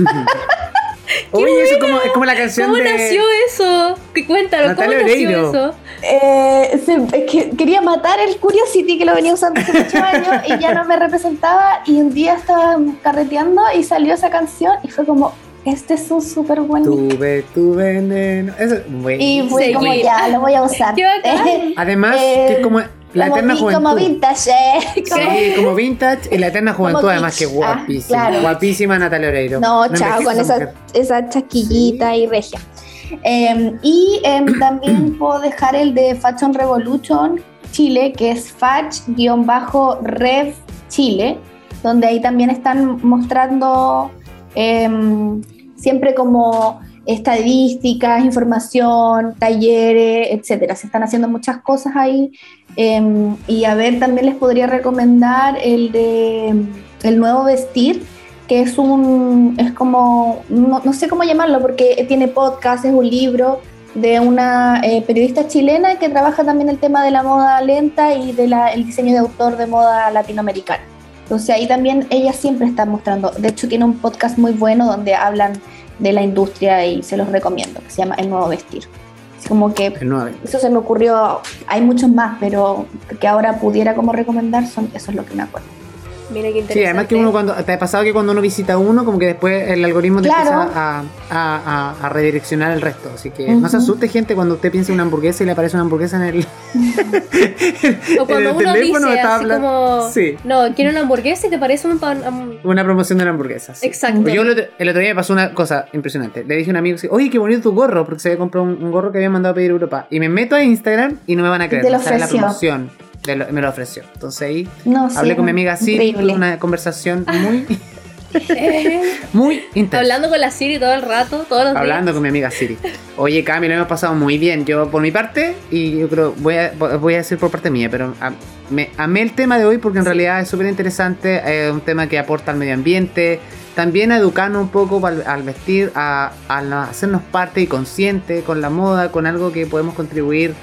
[SPEAKER 1] Oye, eso es como, es como la canción
[SPEAKER 2] ¿Cómo
[SPEAKER 1] de...
[SPEAKER 2] nació eso? ¿Qué cuéntalo?
[SPEAKER 1] Natalia
[SPEAKER 2] ¿Cómo nació eso?
[SPEAKER 3] Eh, se- es que quería matar el Curiosity que lo venía usando hace muchos (laughs) años y ya no me representaba y un día estaba carreteando y salió esa canción y fue como, este es un súper buen
[SPEAKER 1] Tuve tu veneno. Bueno.
[SPEAKER 3] y fue como
[SPEAKER 2] Seguir.
[SPEAKER 3] ya, lo voy a usar. (laughs) Eh, (laughs)
[SPEAKER 1] Además,
[SPEAKER 3] Eh,
[SPEAKER 1] que es como la
[SPEAKER 3] como,
[SPEAKER 1] eterna
[SPEAKER 3] vi-
[SPEAKER 1] juventud.
[SPEAKER 3] como vintage, eh, (laughs) como-
[SPEAKER 1] Sí, como vintage y la eterna juventud,
[SPEAKER 3] Como
[SPEAKER 1] además que.
[SPEAKER 3] Ah,
[SPEAKER 1] guapísima.
[SPEAKER 3] claro.
[SPEAKER 1] Guapísima Natalia Oreiro.
[SPEAKER 3] No, chao, con esa, esa chaquillita y regia. Eh, y eh, (clears throat) también puedo dejar el de Fashion Revolution Chile, que es Fach-Rev Chile, donde ahí también están mostrando eh, siempre como estadísticas, información, talleres, etcétera. Se están haciendo muchas cosas ahí. eh, y a ver, también les podría recomendar el de El Nuevo Vestir, que es un, es como, no, sé cómo llamarlo, porque tiene podcast, es un libro de una eh, periodista chilena que trabaja también el tema de la moda lenta y del el diseño de autor de moda latinoamericana. Entonces ahí también ella siempre está mostrando, de hecho tiene un podcast muy bueno donde hablan de la industria y se los recomiendo, que se llama El Nuevo Vestir. Es como que eso se me ocurrió, hay muchos más, pero que ahora pudiera como recomendar, son, eso es lo que me acuerdo.
[SPEAKER 2] Mira qué interesante.
[SPEAKER 1] Sí, además que uno cuando. ¿Te ha pasado que cuando uno visita uno, como que después el algoritmo te empieza a, a, a, redireccionar el resto? Así que no se asuste, gente, cuando usted piensa en una hamburguesa y le aparece una hamburguesa en el. (laughs)
[SPEAKER 2] o cuando uno dice así como. Sí. No, quiero una hamburguesa y te parece un
[SPEAKER 1] Una promoción de la hamburguesa.
[SPEAKER 2] Exacto.
[SPEAKER 1] Yo el otro, día me pasó una cosa impresionante. Le dije a un amigo, oye, qué bonito tu gorro, porque se había comprado un, gorro que había mandado a pedir Europa. Y me meto a Instagram y no me van a creer.
[SPEAKER 3] Te lo
[SPEAKER 1] la promoción me lo ofreció. Entonces ahí hablé con mi amiga Siri, una conversación muy, (laughs) muy intensa.
[SPEAKER 2] Hablando con la Siri todo el rato, todos los
[SPEAKER 1] Hablando con mi amiga Siri. Oye, Cami, lo hemos pasado muy bien. Yo por mi parte, y yo creo, voy a, voy a decir por parte mía, pero me amé el tema de hoy porque en realidad es súper interesante. Es un tema que aporta al medio ambiente. También a educarnos un poco al, vestir, a, a hacernos parte y consciente con la moda, con algo que podemos contribuir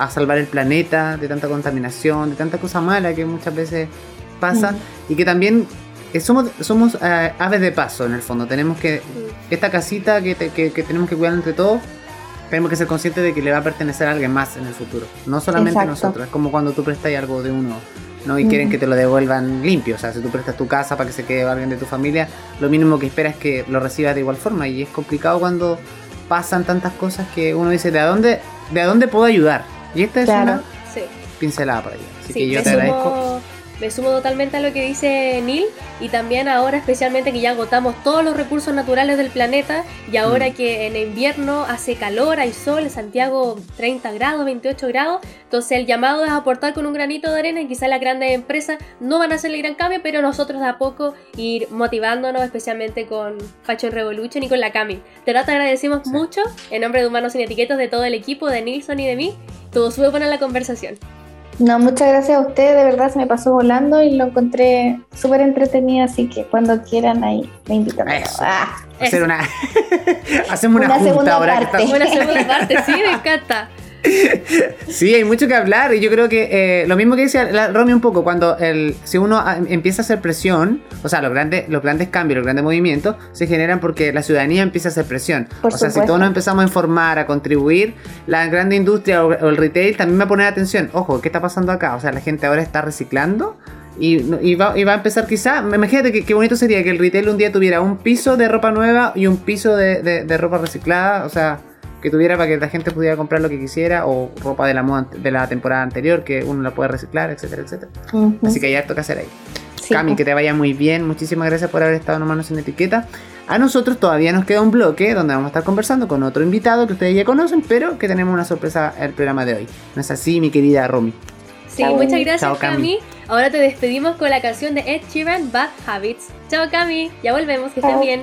[SPEAKER 1] a salvar el planeta de tanta contaminación, de tanta cosa mala que muchas veces pasa y que también eh, somos, somos eh, aves de paso en el fondo. Tenemos que, esta casita que, tenemos que cuidar entre todos, tenemos que ser conscientes de que le va a pertenecer a alguien más en el futuro. No solamente a nosotros, es como cuando tú prestas algo de uno. ¿no? y quieren que te lo devuelvan limpio. O sea, si tú prestas tu casa para que se quede alguien de tu familia, lo mínimo que esperas es que lo recibas de igual forma. Y es complicado cuando pasan tantas cosas que uno dice, ¿de dónde, de dónde puedo ayudar? Y esta es una pincelada para allá. Así que yo te agradezco
[SPEAKER 2] me sumo totalmente a lo que dice Neil y también ahora especialmente que ya agotamos todos los recursos naturales del planeta y ahora mm. que en invierno hace calor, hay sol, en Santiago 30 grados, 28 grados, entonces el llamado es aportar con un granito de arena y quizás las grandes empresas no van a hacer el gran cambio, pero nosotros de a poco ir motivándonos especialmente con Fashion Revolution y con la Cami. Te lo agradecemos mucho en nombre de Humanos Sin Etiquetas de todo el equipo, de Nilson y de mí. Todo sube buena la conversación.
[SPEAKER 3] No, muchas gracias a usted, de verdad se me pasó volando y lo encontré súper entretenido, así que cuando quieran ahí me invitan.
[SPEAKER 1] Ah, hacer una, (laughs) hacemos una, junta ahora
[SPEAKER 2] parte. Una segunda parte, sí, me encanta.
[SPEAKER 1] Sí, hay mucho que hablar y yo creo que eh, lo mismo que decía Romy un poco, cuando el, si uno empieza a hacer presión, o sea, los grandes, los grandes cambios, los grandes movimientos se generan porque la ciudadanía empieza a hacer presión. o sea, si todos nos empezamos a informar, a contribuir, la grande industria o, el retail también va a poner atención. Ojo, ¿qué está pasando acá? O sea, la gente ahora está reciclando. Y, va, a empezar quizá, imagínate que qué bonito sería que el retail un día tuviera un piso de ropa nueva y un piso de ropa reciclada, o sea, que tuviera para que la gente pudiera comprar lo que quisiera o ropa de la moda de la temporada anterior que uno la puede reciclar, etcétera, etcétera. Así que hay harto que hacer ahí. Cami, que te vaya muy bien. Muchísimas gracias por haber estado en Manos sin Etiqueta. A nosotros todavía nos queda un bloque donde vamos a estar conversando con otro invitado que ustedes ya conocen, pero que tenemos una sorpresa en el programa de hoy. ¿No es así, mi querida Romy?
[SPEAKER 2] Sí, muchas gracias, Cami. Ahora te despedimos con la canción de Ed Sheeran, Bad Habits. Chao, Cami. Ya volvemos, que estén bien.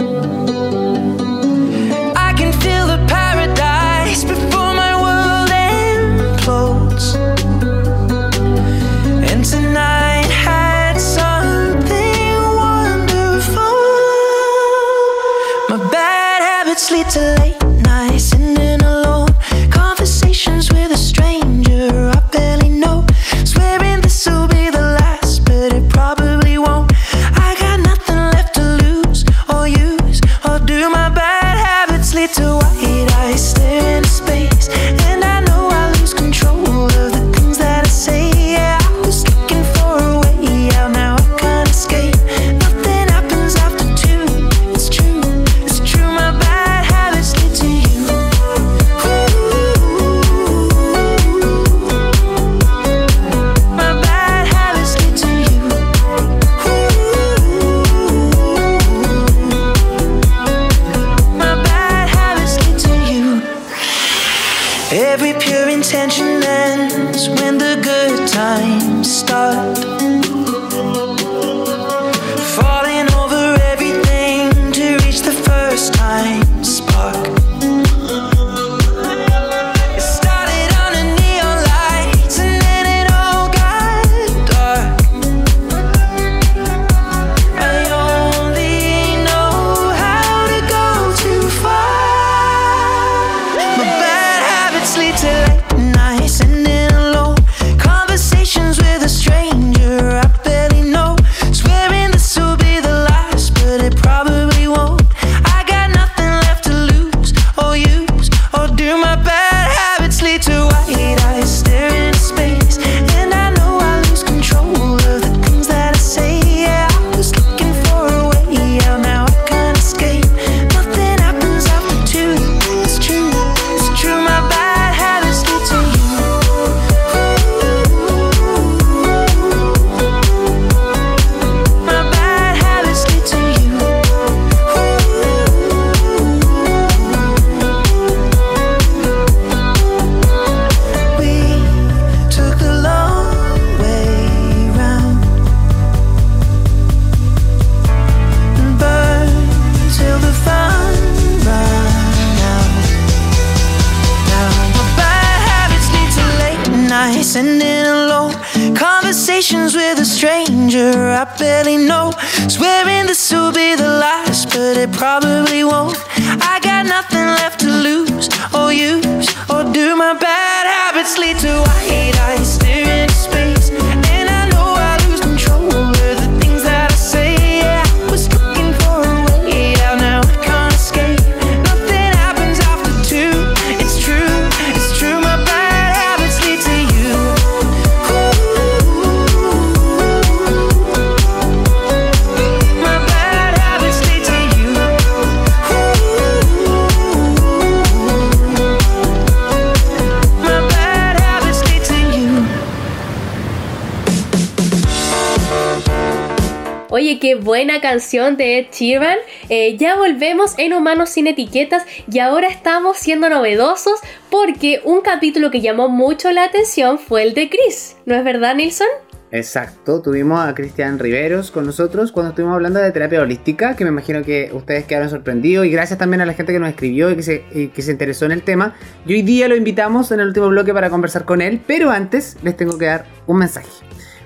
[SPEAKER 2] Canción de Ed Sheeran. Eh, ya volvemos en Humanos sin Etiquetas y ahora estamos siendo novedosos porque un capítulo que llamó mucho la atención fue el de Chris. ¿No es verdad, Nilsson?
[SPEAKER 1] Exacto, tuvimos a Cristian Riveros con nosotros cuando estuvimos hablando de terapia holística, que me imagino que ustedes quedaron sorprendidos y gracias también a la gente que nos escribió y que se, y que se interesó en el tema. Y hoy día lo invitamos en el último bloque para conversar con él, pero antes les tengo que dar un mensaje.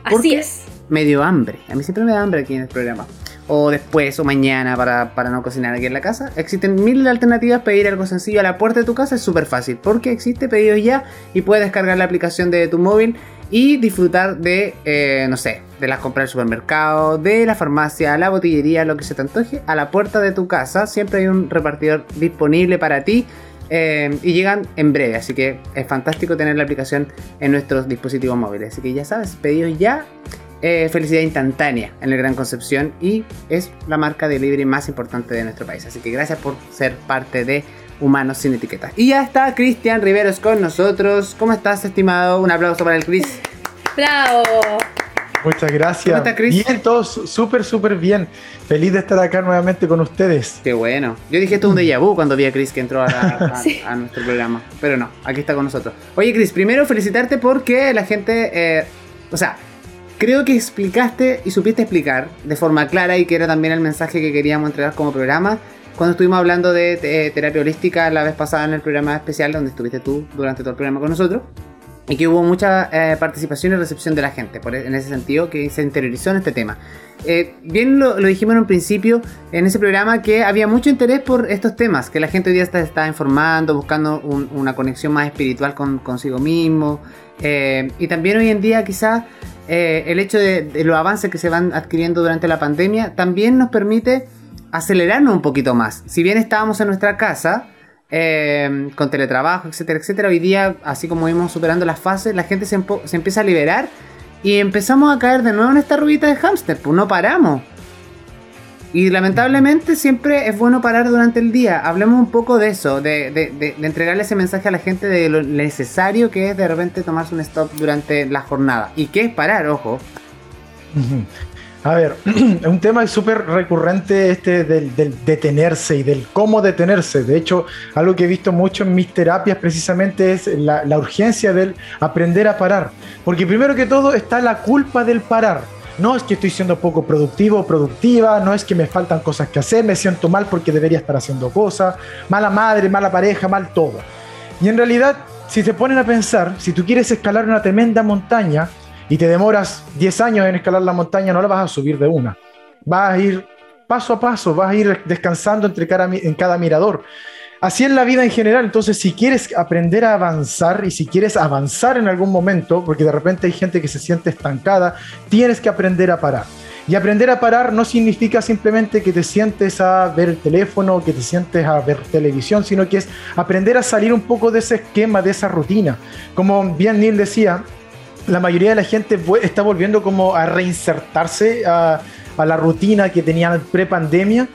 [SPEAKER 2] Así es.
[SPEAKER 1] Me dio hambre, a mí siempre me da hambre aquí en el programa. O después o mañana para, para no cocinar aquí en la casa. Existen mil alternativas, pedir algo sencillo a la puerta de tu casa es súper fácil, porque existe pedidos ya y puedes descargar la aplicación de tu móvil y disfrutar de, eh, no sé, de las compras del supermercado, de la farmacia, la botillería, lo que se te antoje, a la puerta de tu casa. Siempre hay un repartidor disponible para ti. eh, y llegan en breve, así que es fantástico tener la aplicación en nuestros dispositivos móviles. Así que ya sabes, pedidos ya, eh, felicidad instantánea en el Gran Concepción y es la marca de delivery más importante de nuestro país. Así que gracias por ser parte de Humanos sin Etiqueta. Y ya está Cristian Riveros con nosotros. ¿Cómo estás, estimado? Un aplauso para el Cris.
[SPEAKER 2] ¡Bravo!
[SPEAKER 6] Muchas gracias.
[SPEAKER 1] ¿Cómo está, Chris?
[SPEAKER 6] Bien, todos súper, súper bien. Feliz de estar acá nuevamente con ustedes.
[SPEAKER 1] Qué bueno. Yo dije esto es un déjà vu cuando vi a Chris que entró a, la- (laughs) a-
[SPEAKER 2] Sí.
[SPEAKER 1] a nuestro programa. Pero no, aquí está con nosotros. Oye, Chris, primero felicitarte porque la gente. eh, o sea, creo que explicaste y supiste explicar de forma clara y que era también el mensaje que queríamos entregar como programa. Cuando estuvimos hablando de eh, terapia holística la vez pasada en el programa especial donde estuviste tú durante todo el programa con nosotros. Y que hubo mucha eh, participación y recepción de la gente, por, e, en ese sentido, que se interiorizó en este tema. Eh, bien lo, lo dijimos en un principio en ese programa que había mucho interés por estos temas, que la gente hoy día está, está informando, buscando un- una conexión más espiritual con consigo mismo. Eh, y también hoy en día quizás eh, el hecho de, los avances que se van adquiriendo durante la pandemia también nos permite acelerarnos un poquito más. Si bien estábamos en nuestra casa, eh, con teletrabajo, etcétera, etcétera, hoy día, así como vimos superando las fases, la gente se empieza a liberar y empezamos a caer de nuevo en esta ruedita de hámster, pues no paramos. Y lamentablemente siempre es bueno parar durante el día. Hablemos un poco de eso, de, de- de- entregarle ese mensaje a la gente de lo necesario que es de repente tomarse un stop durante la jornada. ¿Y qué es parar, ojo?
[SPEAKER 6] A ver, (clears throat) un tema súper recurrente este del, del, detenerse y del cómo detenerse. De hecho, algo que he visto mucho en mis terapias precisamente es la, la urgencia del aprender a parar. Porque primero que todo está la culpa del parar. No es que estoy siendo poco productivo o productiva, no es que me faltan cosas que hacer, me siento mal porque debería estar haciendo cosas, mala madre, mala pareja, mal todo. Y en realidad, si se ponen a pensar, si tú quieres escalar una tremenda montaña, y te demoras 10 años en escalar la montaña, no la vas a subir de una. Vas a ir paso a paso, vas a ir descansando entre en cada mirador. Así es la vida en general. Entonces, si quieres aprender a avanzar y si quieres avanzar en algún momento, porque de repente hay gente que se siente estancada, tienes que aprender a parar. Y aprender a parar no significa simplemente que te sientes a ver el teléfono, que te sientes a ver televisión, sino que es aprender a salir un poco de ese esquema, de esa rutina. Como bien Neil decía, la mayoría de la gente está volviendo como a reinsertarse a, la rutina que tenían pre-pandemia,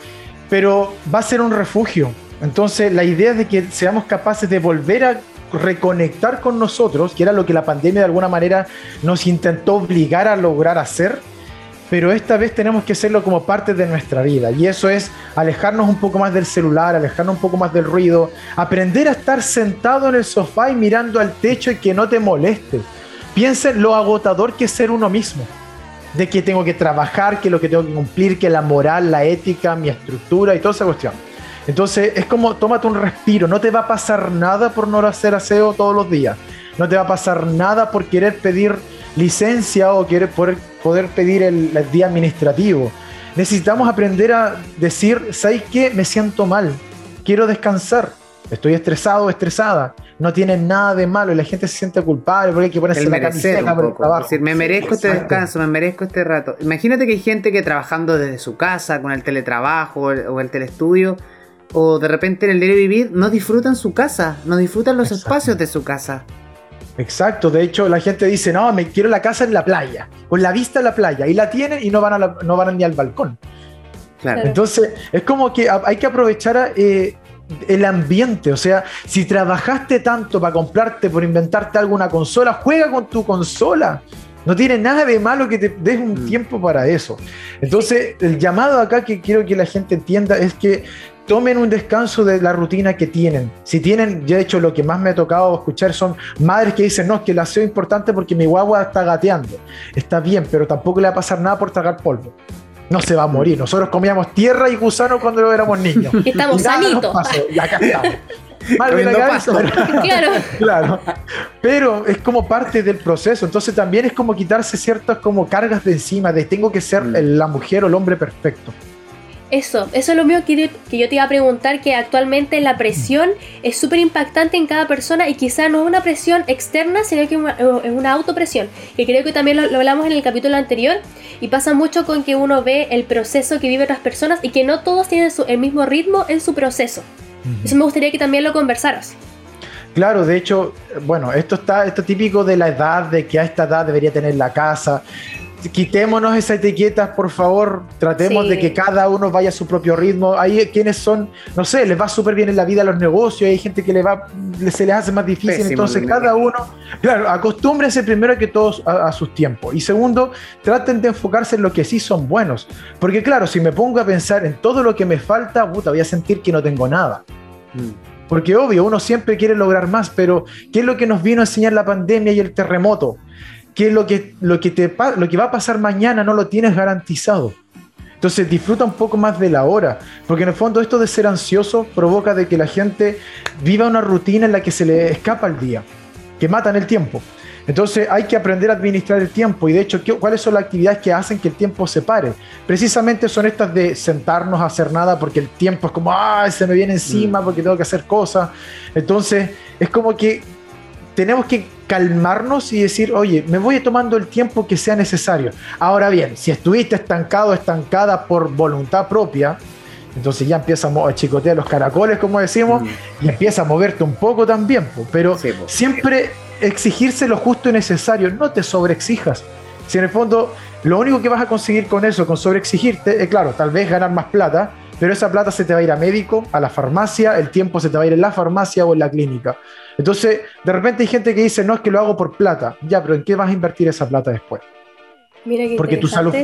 [SPEAKER 6] pero va a ser un refugio. Entonces la idea es de que seamos capaces de volver a reconectar con nosotros, que era lo que la pandemia de alguna manera nos intentó obligar a lograr hacer, pero esta vez tenemos que hacerlo como parte de nuestra vida. Y eso es alejarnos un poco más del celular, alejarnos un poco más del ruido, aprender a estar sentado en el sofá y mirando al techo y que no te moleste Piensen lo agotador que es ser uno mismo. De que tengo que trabajar, que lo que tengo que cumplir, que la moral, la ética, mi estructura y toda esa cuestión. Entonces es como tómate un respiro, no te va a pasar nada por no hacer aseo todos los días. No te va a pasar nada por querer pedir licencia o querer poder, poder pedir el, el, día administrativo. Necesitamos aprender a decir, ¿sabes qué? Me siento mal, quiero descansar, estoy estresado o estresada no tiene nada de malo y la gente se siente culpable porque hay que ponerse la camiseta
[SPEAKER 1] por el trabajo. Es decir, me merezco este descanso, me merezco este rato. Imagínate que hay gente que trabajando desde su casa, con el teletrabajo o el, telestudio, o de repente en el diario vivir, no disfrutan su casa, no disfrutan los espacios de su casa.
[SPEAKER 6] Exacto, de hecho la gente dice, no, me quiero la casa en la playa, con la vista a la playa, y la tienen y no van, a no van ni al balcón. Claro. Entonces, es como que hay que aprovechar eh, el ambiente. O sea, si trabajaste tanto para comprarte, por inventarte alguna consola, juega con tu consola. No tiene nada de malo que te des un mm. tiempo para eso. Entonces, el llamado acá que quiero que la gente entienda es que tomen un descanso de la rutina que tienen. Si tienen, ya de hecho, lo que más me ha tocado escuchar son madres que dicen, no, es que el aseo es importante porque mi guagua está gateando. Está bien, pero tampoco le va a pasar nada por tragar polvo no se va a morir. Nosotros comíamos tierra y gusano cuando éramos niños. (laughs)
[SPEAKER 2] Estamos sanitos.
[SPEAKER 6] Y acá estamos. (laughs) Mal pero, (laughs) claro. claro. Pero es como parte del proceso. Entonces también es como quitarse ciertas como cargas de encima, de tengo que ser mm. la mujer o el hombre perfecto.
[SPEAKER 2] Eso, eso es lo mío que, que yo te iba a preguntar, que actualmente la presión es súper impactante en cada persona y quizá no es una presión externa, sino que es una autopresión, que creo que también lo, hablamos en el capítulo anterior, y pasa mucho con que uno ve el proceso que viven otras personas y que no todos tienen el mismo ritmo en su proceso. Eso me gustaría que también lo conversaras.
[SPEAKER 6] Claro, de hecho, bueno, esto está esto típico de la edad, de que a esta edad debería tener la casa quitémonos esa etiqueta, por favor. Tratemos de que cada uno vaya a su propio ritmo. Hay quienes son, no sé, les va súper bien en la vida a los negocios, hay gente que le va, se les hace más difícil. entonces, cada uno, claro, acostúmbrense primero que todos a, sus tiempos. Y segundo, traten de enfocarse en lo que sí son buenos. Porque, claro, si me pongo a pensar en todo lo que me falta, puta, voy a sentir que no tengo nada. Mm. Porque obvio, uno siempre quiere lograr más, pero ¿qué es lo que nos vino a enseñar la pandemia y el terremoto? Que lo que, lo que, te, lo que va a pasar mañana no lo tienes garantizado. Entonces disfruta un poco más de la hora, porque en el fondo esto de ser ansioso provoca de que la gente viva una rutina en la que se le escapa el día, que matan el tiempo. Entonces hay que aprender a administrar el tiempo y de hecho, ¿cuáles son las actividades que hacen que el tiempo se pare? Precisamente son estas de sentarnos a hacer nada porque el tiempo es como, ah, se me viene encima mm. porque tengo que hacer cosas. Entonces es como que tenemos que calmarnos y decir, oye, me voy tomando el tiempo que sea necesario. Ahora bien, si estuviste estancado, estancada por voluntad propia, entonces ya empieza a chicotear los caracoles, como decimos, y empieza a moverte un poco también. Pero siempre exigirse lo justo y necesario, no te sobreexijas. Si en el fondo lo único que vas a conseguir con eso, con sobreexigirte, es claro, tal vez ganar más plata, pero esa plata se te va a ir a médico, a la farmacia, el tiempo se te va a ir en la farmacia o en la clínica. Entonces, de repente hay gente que dice, no es que lo hago por plata. Ya, pero ¿en qué vas a invertir esa plata después?
[SPEAKER 2] Mira que Porque tu salud,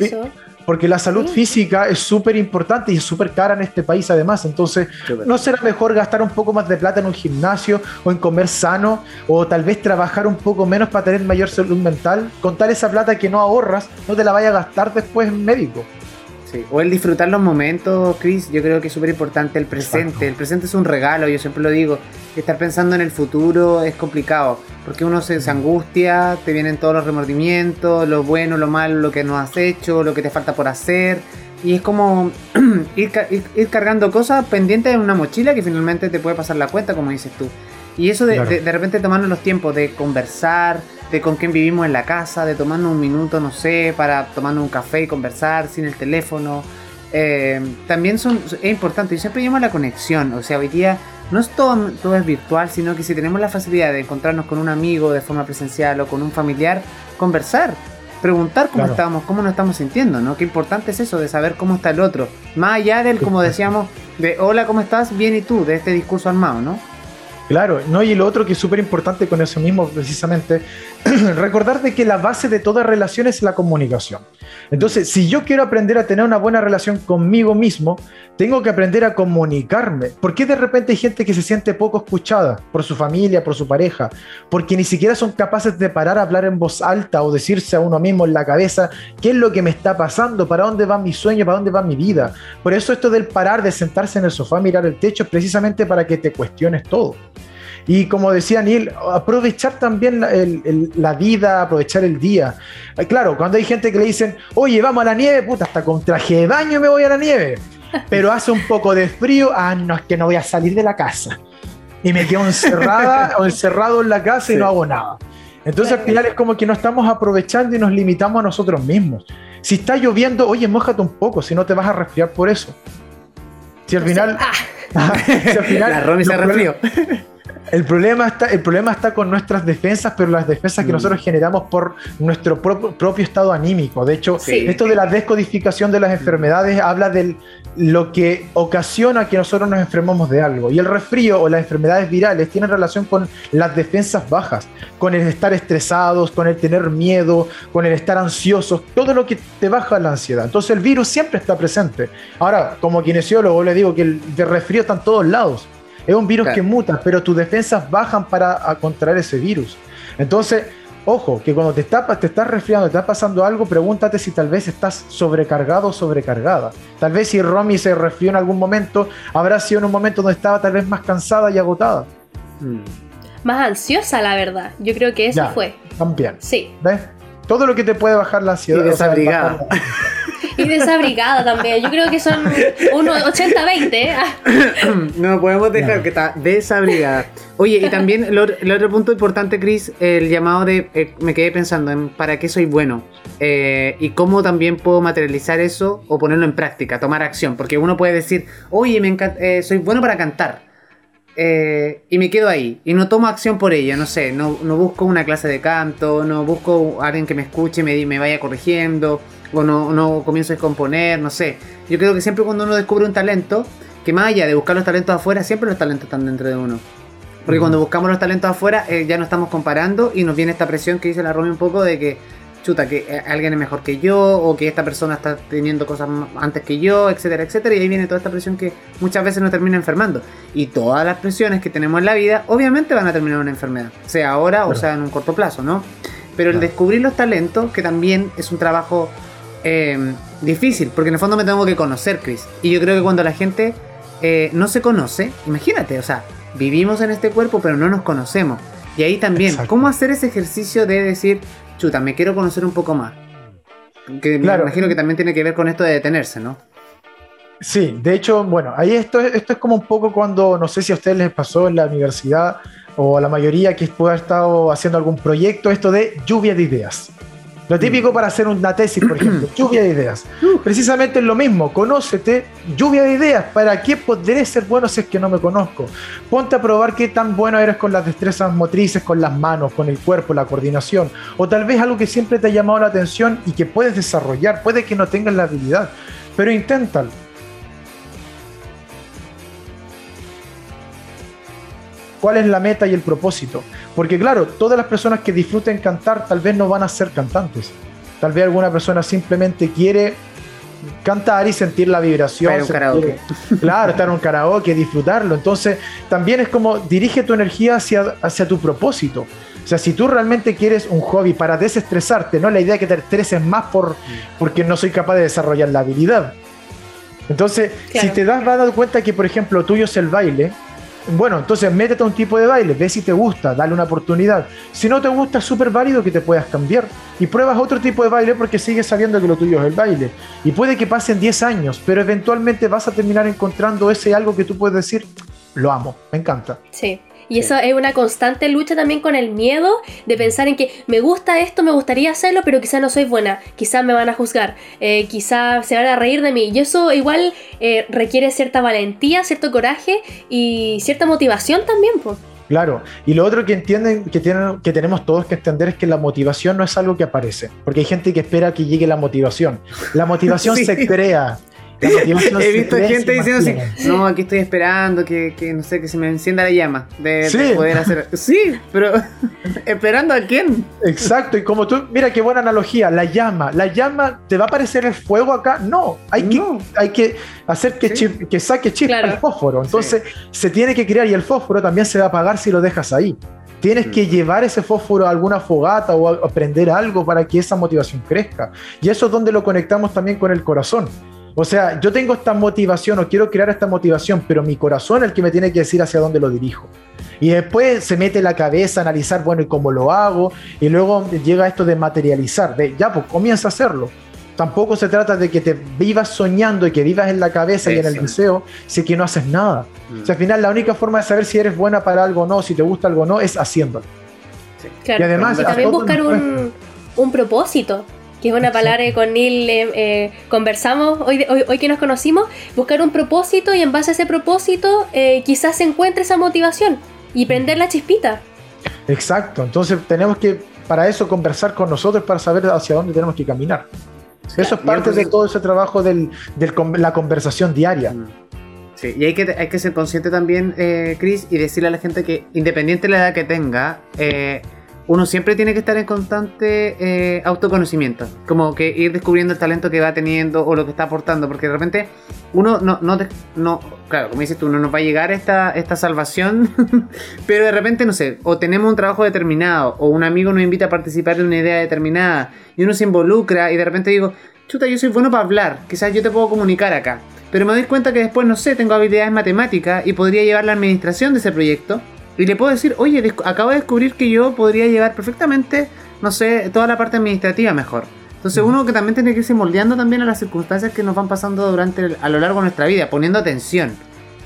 [SPEAKER 6] porque la salud física es súper importante y es súper cara en este país además. Entonces, ¿no será mejor gastar un poco más de plata en un gimnasio o en comer sano o tal vez trabajar un poco menos para tener mayor salud mental? Contar esa plata que no ahorras, no te la vaya a gastar después en médico.
[SPEAKER 1] Sí. O el disfrutar los momentos, Chris, yo creo que es súper importante el presente. El presente es un regalo, yo siempre lo digo. Estar pensando en el futuro es complicado, porque uno se, angustia, te vienen todos los remordimientos, lo bueno, lo malo, lo que no has hecho, lo que te falta por hacer. Y es como (clears throat) ir, cargando cosas pendientes en una mochila que finalmente te puede pasar la cuenta, como dices tú. Y eso de, de, de repente tomarnos los tiempos de conversar, de con quién vivimos en la casa, de tomarnos un minuto, no sé, para tomarnos un café y conversar sin el teléfono. Eh, también son, es importante, y siempre llamo la conexión, o sea, hoy día no es todo, todo es virtual, sino que si tenemos la facilidad de encontrarnos con un amigo de forma presencial o con un familiar, conversar, preguntar cómo estamos, cómo nos estamos sintiendo, ¿no? Qué importante es eso de saber cómo está el otro, más allá del, como decíamos, de hola, ¿cómo estás? Bien y tú, de este discurso armado, ¿no?
[SPEAKER 6] Claro, no, y lo otro que es súper importante con eso mismo, precisamente, (clears throat) recordar de que la base de toda relación es la comunicación. Entonces, si yo quiero aprender a tener una buena relación conmigo mismo, tengo que aprender a comunicarme. ¿Por qué de repente hay gente que se siente poco escuchada por su familia, por su pareja? Porque ni siquiera son capaces de parar a hablar en voz alta o decirse a uno mismo en la cabeza qué es lo que me está pasando, para dónde va mi sueño, para dónde va mi vida. Por eso esto del parar, de sentarse en el sofá, mirar el techo, es precisamente para que te cuestiones todo. Y como decía Neil, aprovechar también la, vida, aprovechar el día. Eh, claro, cuando hay gente que le dicen, oye, vamos a la nieve, puta, hasta con traje de baño me voy a la nieve. (laughs) Pero hace un poco de frío, ah, no, es que no voy a salir de la casa. Y me quedo encerrada (laughs) o encerrado en la casa y no hago nada. Entonces al final es como que no estamos aprovechando y nos limitamos a nosotros mismos. Si está lloviendo, oye, mojate un poco, si no te vas a resfriar por eso. Si al final...
[SPEAKER 1] Ah. (laughs) si al final la Romy se resfrió.
[SPEAKER 6] El problema, está, el problema está con nuestras defensas, pero las defensas que mm. nosotros generamos por nuestro propio estado anímico. De hecho, esto de la descodificación de las enfermedades habla de lo que ocasiona que nosotros nos enfermemos de algo. Y el resfrío o las enfermedades virales tienen relación con las defensas bajas, con el estar estresados, con el tener miedo, con el estar ansiosos, todo lo que te baja la ansiedad. Entonces el virus siempre está presente. Ahora, como kinesiólogo le digo que el resfrío está en todos lados. Es un virus que muta, pero tus defensas bajan para contraer ese virus. Entonces, ojo, que cuando te, está, te estás resfriando, te está pasando algo, pregúntate si tal vez estás sobrecargado o sobrecargada. Tal vez si Romy se resfrió en algún momento, habrá sido en un momento donde estaba tal vez más cansada y agotada.
[SPEAKER 2] Mm. Más ansiosa, la verdad. Yo creo que eso fue.
[SPEAKER 6] También.
[SPEAKER 2] Sí.
[SPEAKER 6] ¿Ves? Todo lo que te puede bajar la ansiedad.
[SPEAKER 1] Y desabrigada.
[SPEAKER 2] Y desabrigada también. Yo creo que son unos 80-20. ¿eh? (coughs)
[SPEAKER 1] no podemos dejar que está desabrigada. Oye, y también el otro, punto importante, Chris, el llamado de. Eh, me quedé pensando en para qué soy bueno. Eh, y cómo también puedo materializar eso o ponerlo en práctica, tomar acción. Porque uno puede decir, oye, me soy bueno para cantar. Y me quedo ahí y no tomo acción por ello, no sé, no, no busco una clase de canto, no busco a alguien que me escuche y me, me vaya corrigiendo, o no, no comienzo a componer, no sé. Yo creo que siempre cuando uno descubre un talento, que más allá de buscar los talentos afuera, siempre los talentos están dentro de uno. Porque cuando buscamos los talentos afuera, eh, ya no estamos comparando y nos viene esta presión que dice la Romy un poco de que, chuta, que eh, alguien es mejor que yo, o que esta persona está teniendo cosas antes que yo, etcétera, etcétera. Y ahí viene toda esta presión que muchas veces nos termina enfermando. Y todas las presiones que tenemos en la vida, obviamente van a terminar en una enfermedad, sea ahora o sea en un corto plazo, ¿no? Pero el descubrir los talentos, que también es un trabajo Em, difícil, porque en el fondo me tengo que conocer, Chris. Y yo creo que cuando la gente eh, no se conoce, imagínate, o sea, vivimos en este cuerpo, pero no nos conocemos. Y ahí también, ¿cómo hacer ese ejercicio de decir, chuta, me quiero conocer un poco más? Que me imagino que también tiene que ver con esto de detenerse, ¿no?
[SPEAKER 6] Sí, de hecho, bueno, ahí esto, esto es como un poco cuando, no sé si a ustedes les pasó en la universidad o a la mayoría que pueda haber estado haciendo algún proyecto, esto de lluvia de ideas. Lo típico para hacer una tesis, por ejemplo, (clears throat) lluvia de ideas. Precisamente es lo mismo, conócete, lluvia de ideas. ¿Para qué podré ser bueno si es que no me conozco? Ponte a probar qué tan bueno eres con las destrezas motrices, con las manos, con el cuerpo, la coordinación. O tal vez algo que siempre te ha llamado la atención y que puedes desarrollar. Puede que no tengas la habilidad, pero inténtalo cuál es la meta y el propósito. Porque claro, todas las personas que disfruten cantar tal vez no van a ser cantantes. Tal vez alguna persona simplemente quiere cantar y sentir la vibración.
[SPEAKER 1] Un
[SPEAKER 6] sentir-
[SPEAKER 1] karaoke. (laughs)
[SPEAKER 6] Claro, estar en un karaoke, disfrutarlo. Entonces, también es como dirige tu energía hacia, hacia tu propósito. O sea, si tú realmente quieres un hobby para desestresarte, no la idea que te estreses más por, porque no soy capaz de desarrollar la habilidad. Entonces,
[SPEAKER 2] Claro.
[SPEAKER 6] si te das vas a dar cuenta que, por ejemplo, tuyo es el baile, bueno, entonces métete a un tipo de baile, ve si te gusta, dale una oportunidad. Si no te gusta, es súper válido que te puedas cambiar y pruebas otro tipo de baile porque sigues sabiendo que lo tuyo es el baile. Y puede que pasen 10 años, pero eventualmente vas a terminar encontrando ese algo que tú puedes decir, lo amo, me encanta.
[SPEAKER 2] Sí. Y eso es una constante lucha también con el miedo de pensar en que me gusta esto, me gustaría hacerlo, pero quizás no soy buena, quizás me van a juzgar, eh, quizás se van a reír de mí. Y eso igual eh, requiere cierta valentía, cierto coraje y cierta motivación también. Pues.
[SPEAKER 6] Claro, y lo otro que entienden, que, tienen, que tenemos todos que entender es que la motivación no es algo que aparece, porque hay gente que espera que llegue la motivación. La motivación (laughs)
[SPEAKER 1] Sí.
[SPEAKER 6] se crea. (laughs)
[SPEAKER 1] He visto gente diciendo así, no, aquí estoy esperando que, que, no sé, que se me encienda la llama de, de
[SPEAKER 6] Sí.
[SPEAKER 1] poder hacer. (laughs) Sí, pero (laughs) ¿esperando a quién?
[SPEAKER 6] Exacto, y como tú, mira qué buena analogía, la llama, la llama, ¿te va a aparecer el fuego acá? No, hay,
[SPEAKER 1] No.
[SPEAKER 6] Que, hay que hacer que,
[SPEAKER 1] Sí.
[SPEAKER 6] chip- que saque chispa
[SPEAKER 2] Claro.
[SPEAKER 6] el fósforo, entonces se tiene que crear y el fósforo también se va a apagar si lo dejas ahí. Tienes
[SPEAKER 1] Mm.
[SPEAKER 6] que llevar ese fósforo a alguna fogata o a, a prender algo para que esa motivación crezca. Y eso es donde lo conectamos también con el corazón. O sea, yo tengo esta motivación o quiero crear esta motivación, pero mi corazón es el que me tiene que decir hacia dónde lo dirijo. Y después se mete la cabeza a analizar, bueno, ¿y cómo lo hago? Y luego llega esto de materializar, de ya, pues comienza a hacerlo. Tampoco se trata de que te vivas soñando y que vivas en la cabeza y en el
[SPEAKER 1] Eso.
[SPEAKER 6] deseo, si que no haces nada.
[SPEAKER 1] Mm.
[SPEAKER 6] O sea, al final la única forma de saber si eres buena para algo o no, si te gusta algo o no, es haciéndolo.
[SPEAKER 2] Claro.
[SPEAKER 6] Y además,
[SPEAKER 2] también buscar un, un propósito, que es una palabra que con Neil eh, eh, conversamos hoy, hoy, hoy que nos conocimos, buscar un propósito y en base a ese propósito eh, quizás se encuentre esa motivación y prender la chispita.
[SPEAKER 6] Exacto. Entonces tenemos que, para eso, conversar con nosotros para saber hacia dónde tenemos que caminar. Eso es parte de todo ese trabajo de la conversación diaria.
[SPEAKER 1] Mm. Sí, y hay que, hay que ser consciente también, eh, Chris, y decirle a la gente que independiente de la edad que tenga, eh, uno siempre tiene que estar en constante eh, autoconocimiento. Como que ir descubriendo el talento que va teniendo o lo que está aportando. Porque de repente uno no, no, te- no claro, como dices tú, no nos va a llegar esta, esta salvación. (laughs) pero de repente, no sé, o tenemos un trabajo determinado, o un amigo nos invita a participar de una idea determinada, y uno se involucra, y de repente digo, chuta, yo soy bueno para hablar, quizás yo te puedo comunicar acá. Pero me doy cuenta que después, no sé, tengo habilidades matemáticas y podría llevar la administración de ese proyecto. Y le puedo decir, oye, acabo de descubrir que yo podría llevar perfectamente, no sé, toda la parte administrativa mejor. Entonces uno que también tiene que irse moldeando también a las circunstancias que nos van pasando durante el- a lo largo de nuestra vida, poniendo atención.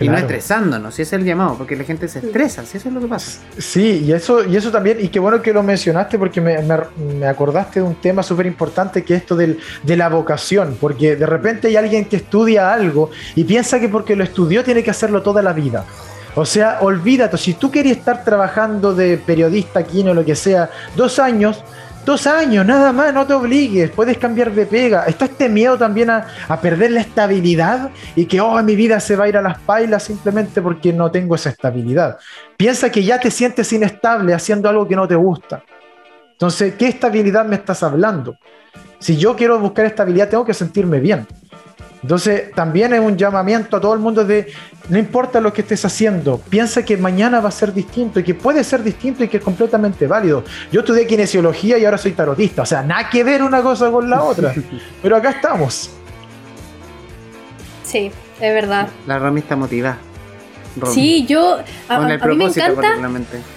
[SPEAKER 1] Y no estresándonos, si ese es el llamado, porque la gente se estresa, si eso es lo que pasa.
[SPEAKER 6] Sí, y eso, y eso también, y qué bueno que lo mencionaste porque me, me- me acordaste de un tema súper importante que es esto del, de la vocación, porque de repente hay alguien que estudia algo y piensa que porque lo estudió tiene que hacerlo toda la vida. O sea, olvídate, si tú querías estar trabajando de periodista aquí o lo que sea, dos años, dos años, nada más, no te obligues, puedes cambiar de pega. Está este miedo también a, a perder la estabilidad y que, oh, mi vida se va a ir a las pailas simplemente porque no tengo esa estabilidad. Piensa que ya te sientes inestable haciendo algo que no te gusta. Entonces, ¿qué estabilidad me estás hablando? Si yo quiero buscar estabilidad, tengo que sentirme bien. Entonces, también es un llamamiento a todo el mundo de, no importa lo que estés haciendo, piensa que mañana va a ser distinto y que puede ser distinto y que es completamente válido. Yo estudié kinesiología y ahora soy tarotista, o sea, nada que ver una cosa con la otra, (laughs) pero acá estamos.
[SPEAKER 2] Sí, es verdad.
[SPEAKER 1] La Romy está motivada.
[SPEAKER 2] Sí, yo. A,
[SPEAKER 1] Con
[SPEAKER 2] a-
[SPEAKER 1] el
[SPEAKER 2] a mí me encanta.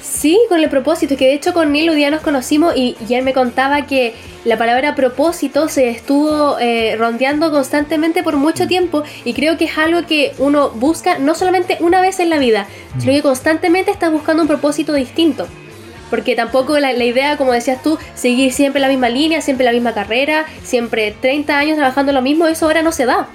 [SPEAKER 2] Sí, con el propósito. Que de hecho con Neil un día nos conocimos y, y él me contaba que la palabra propósito se estuvo eh, rondeando constantemente por mucho tiempo y creo que es algo que uno busca no solamente una vez en la vida, sino que constantemente está buscando un propósito distinto. Porque tampoco la, la idea, como decías tú, seguir siempre la misma línea, siempre la misma carrera, siempre 30 años trabajando lo mismo, eso ahora no se da.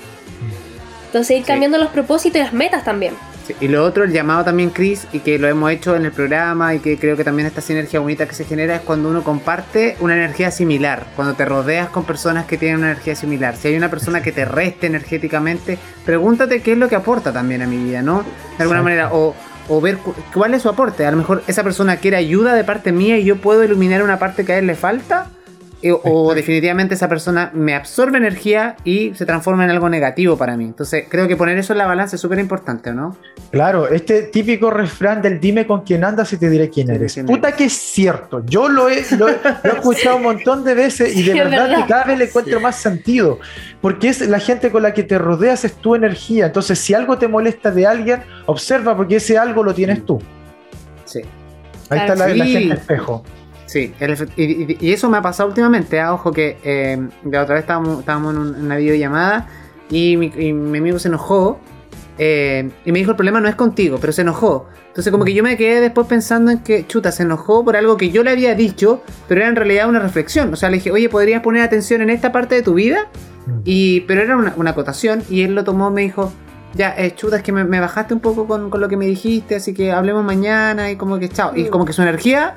[SPEAKER 2] Entonces ir
[SPEAKER 1] Sí.
[SPEAKER 2] cambiando los propósitos y las metas también.
[SPEAKER 1] Sí, y lo otro, el llamado también, Chris, y que lo hemos hecho en el programa y que creo que también esta sinergia bonita que se genera es cuando uno comparte una energía similar, cuando te rodeas con personas que tienen una energía similar. Si hay una persona que te reste energéticamente, pregúntate qué es lo que aporta también a mi vida, ¿no? De alguna
[SPEAKER 6] Exacto.
[SPEAKER 1] manera, o, o ver cu- cuál es su aporte. A lo mejor esa persona quiere ayuda de parte mía y yo puedo iluminar una parte que a él le falta. Eh, o definitivamente esa persona me absorbe energía y se transforma en algo negativo para mí. Entonces creo que poner eso en la balanza es súper importante, ¿no?
[SPEAKER 6] Claro, este típico refrán del dime con quién andas y te diré quién eres.
[SPEAKER 1] quién
[SPEAKER 6] Puta que es cierto. Yo lo he, lo, he- lo he escuchado un montón de veces y de (laughs)
[SPEAKER 2] Sí,
[SPEAKER 6] verdad,
[SPEAKER 2] verdad.
[SPEAKER 6] que cada vez le encuentro más sentido. Porque es la gente con la que te rodeas, es tu energía. Entonces, si algo te molesta de alguien, observa porque ese algo lo tienes tú.
[SPEAKER 1] Sí.
[SPEAKER 6] Ahí
[SPEAKER 2] Claro.
[SPEAKER 6] está la, gente espejo.
[SPEAKER 1] Sí, el y, y- y eso me ha pasado últimamente. ah, Ojo que eh, la otra vez estábamos, estábamos en, un- en una videollamada y mi, y mi amigo se enojó eh, y me dijo el problema no es contigo, pero se enojó. Entonces como que yo me quedé después pensando en que, chuta, se enojó por algo que yo le había dicho, pero era en realidad una reflexión. O sea, le dije, oye, ¿podrías poner atención en esta parte de tu vida?
[SPEAKER 6] Mm.
[SPEAKER 1] Y, pero era una, una acotación y él lo tomó, me dijo, ya, eh, chuta, es que me, me bajaste un poco con, con lo que me dijiste, así que hablemos mañana y como que chao. Y como que su energía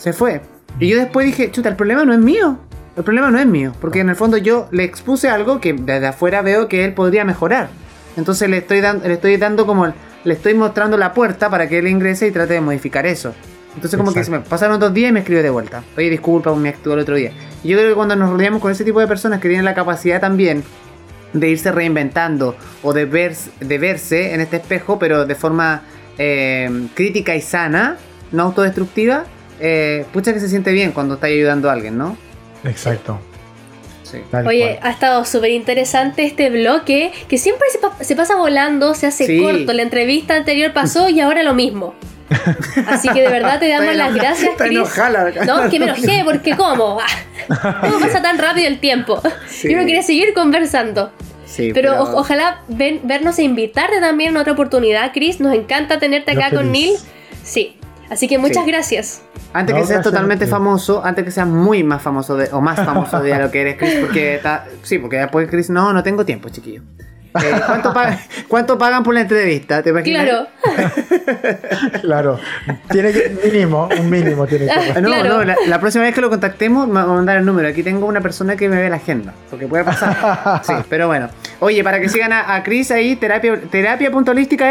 [SPEAKER 1] se fue. Y yo después dije, chuta, el problema no es mío. El problema no es mío, porque en el fondo yo le expuse algo que desde afuera veo que él podría mejorar. Entonces le estoy dando, le estoy dando como, le estoy mostrando la puerta para que él ingrese y trate de modificar eso. Entonces como que se
[SPEAKER 6] Exacto.
[SPEAKER 1] me pasaron dos días y me escribió de vuelta. Oye, disculpa, me actuó el otro día. Y yo creo que cuando nos rodeamos con ese tipo de personas que tienen la capacidad también de irse reinventando o de, ver, de verse en este espejo, pero de forma eh, crítica y sana, no autodestructiva, eh, pucha que se siente bien cuando está ayudando a alguien, ¿no?
[SPEAKER 6] Exacto.
[SPEAKER 1] Sí.
[SPEAKER 2] Oye,
[SPEAKER 6] cual.
[SPEAKER 2] ha estado súper interesante este bloque que siempre se, pa- se pasa volando, se hace
[SPEAKER 1] Sí.
[SPEAKER 2] corto. La entrevista anterior pasó y ahora lo mismo. (laughs) Así que de verdad te damos las gracias, Chris.
[SPEAKER 1] enojada la-
[SPEAKER 2] No, que me enojé, porque ¿cómo? (laughs) (laughs) ¿Cómo pasa tan rápido el tiempo?
[SPEAKER 1] Sí.
[SPEAKER 2] Y uno quiere seguir conversando.
[SPEAKER 1] Sí,
[SPEAKER 2] Pero, o- ojalá ven- vernos e invitarte también en otra oportunidad, Chris. Nos encanta tenerte
[SPEAKER 6] Yo
[SPEAKER 2] acá con Neil.
[SPEAKER 6] feliz.
[SPEAKER 2] Sí. Así que muchas
[SPEAKER 1] Sí.
[SPEAKER 2] gracias.
[SPEAKER 1] Antes
[SPEAKER 6] No,
[SPEAKER 1] que seas
[SPEAKER 6] gracias
[SPEAKER 1] totalmente famoso, antes que seas muy más famoso de, o más famoso de lo que eres, Chris, porque (laughs) está, sí, porque después Chris, no, no tengo tiempo, chiquillo. Eh, ¿cuánto, pa- cuánto pagan por la entrevista? ¿Te imaginas?
[SPEAKER 2] Claro. (laughs)
[SPEAKER 6] Claro. Tiene que, mínimo, un mínimo tiene que
[SPEAKER 1] Ah, (laughs) No,
[SPEAKER 2] Claro.
[SPEAKER 1] no, la, la próxima vez que lo contactemos me va a mandar el número. Aquí tengo una persona que me ve la agenda, porque puede pasar. (laughs) Sí, pero bueno. Oye, para que sigan a, a Chris ahí, terapia,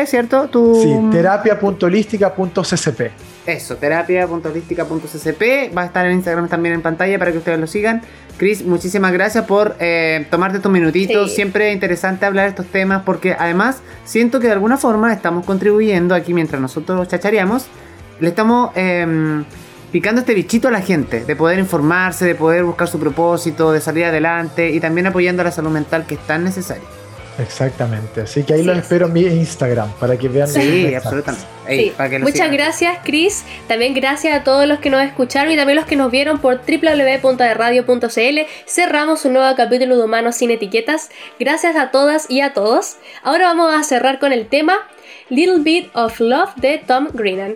[SPEAKER 1] ¿es cierto? Tu,
[SPEAKER 6] Sí, terapia.holística.ccp.
[SPEAKER 1] Eso, terapia.holística.ccp. Va a estar en Instagram también en pantalla para que ustedes lo sigan. Chris, muchísimas gracias por eh, tomarte estos minutitos.
[SPEAKER 2] Sí.
[SPEAKER 1] Siempre es interesante hablar de estos temas porque además siento que de alguna forma estamos contribuyendo aquí mientras nosotros chachareamos. Le estamos em, picando este bichito a la gente de poder informarse, de poder buscar su propósito, de salir adelante y también apoyando a la salud mental que es tan necesaria.
[SPEAKER 6] Exactamente. Así que ahí
[SPEAKER 2] Sí.
[SPEAKER 6] los espero en mi Instagram para que vean.
[SPEAKER 1] Sí, absolutamente. Ey,
[SPEAKER 2] Sí.
[SPEAKER 1] para que lo
[SPEAKER 2] Muchas
[SPEAKER 1] sigan.
[SPEAKER 2] gracias, Chris. También gracias a todos los que nos escucharon y también los que nos vieron por www.radio.cl. Cerramos un nuevo capítulo de Humanos sin Etiquetas. Gracias a todas y a todos. Ahora vamos a cerrar con el tema Little Bit of Love de Tom Greenan.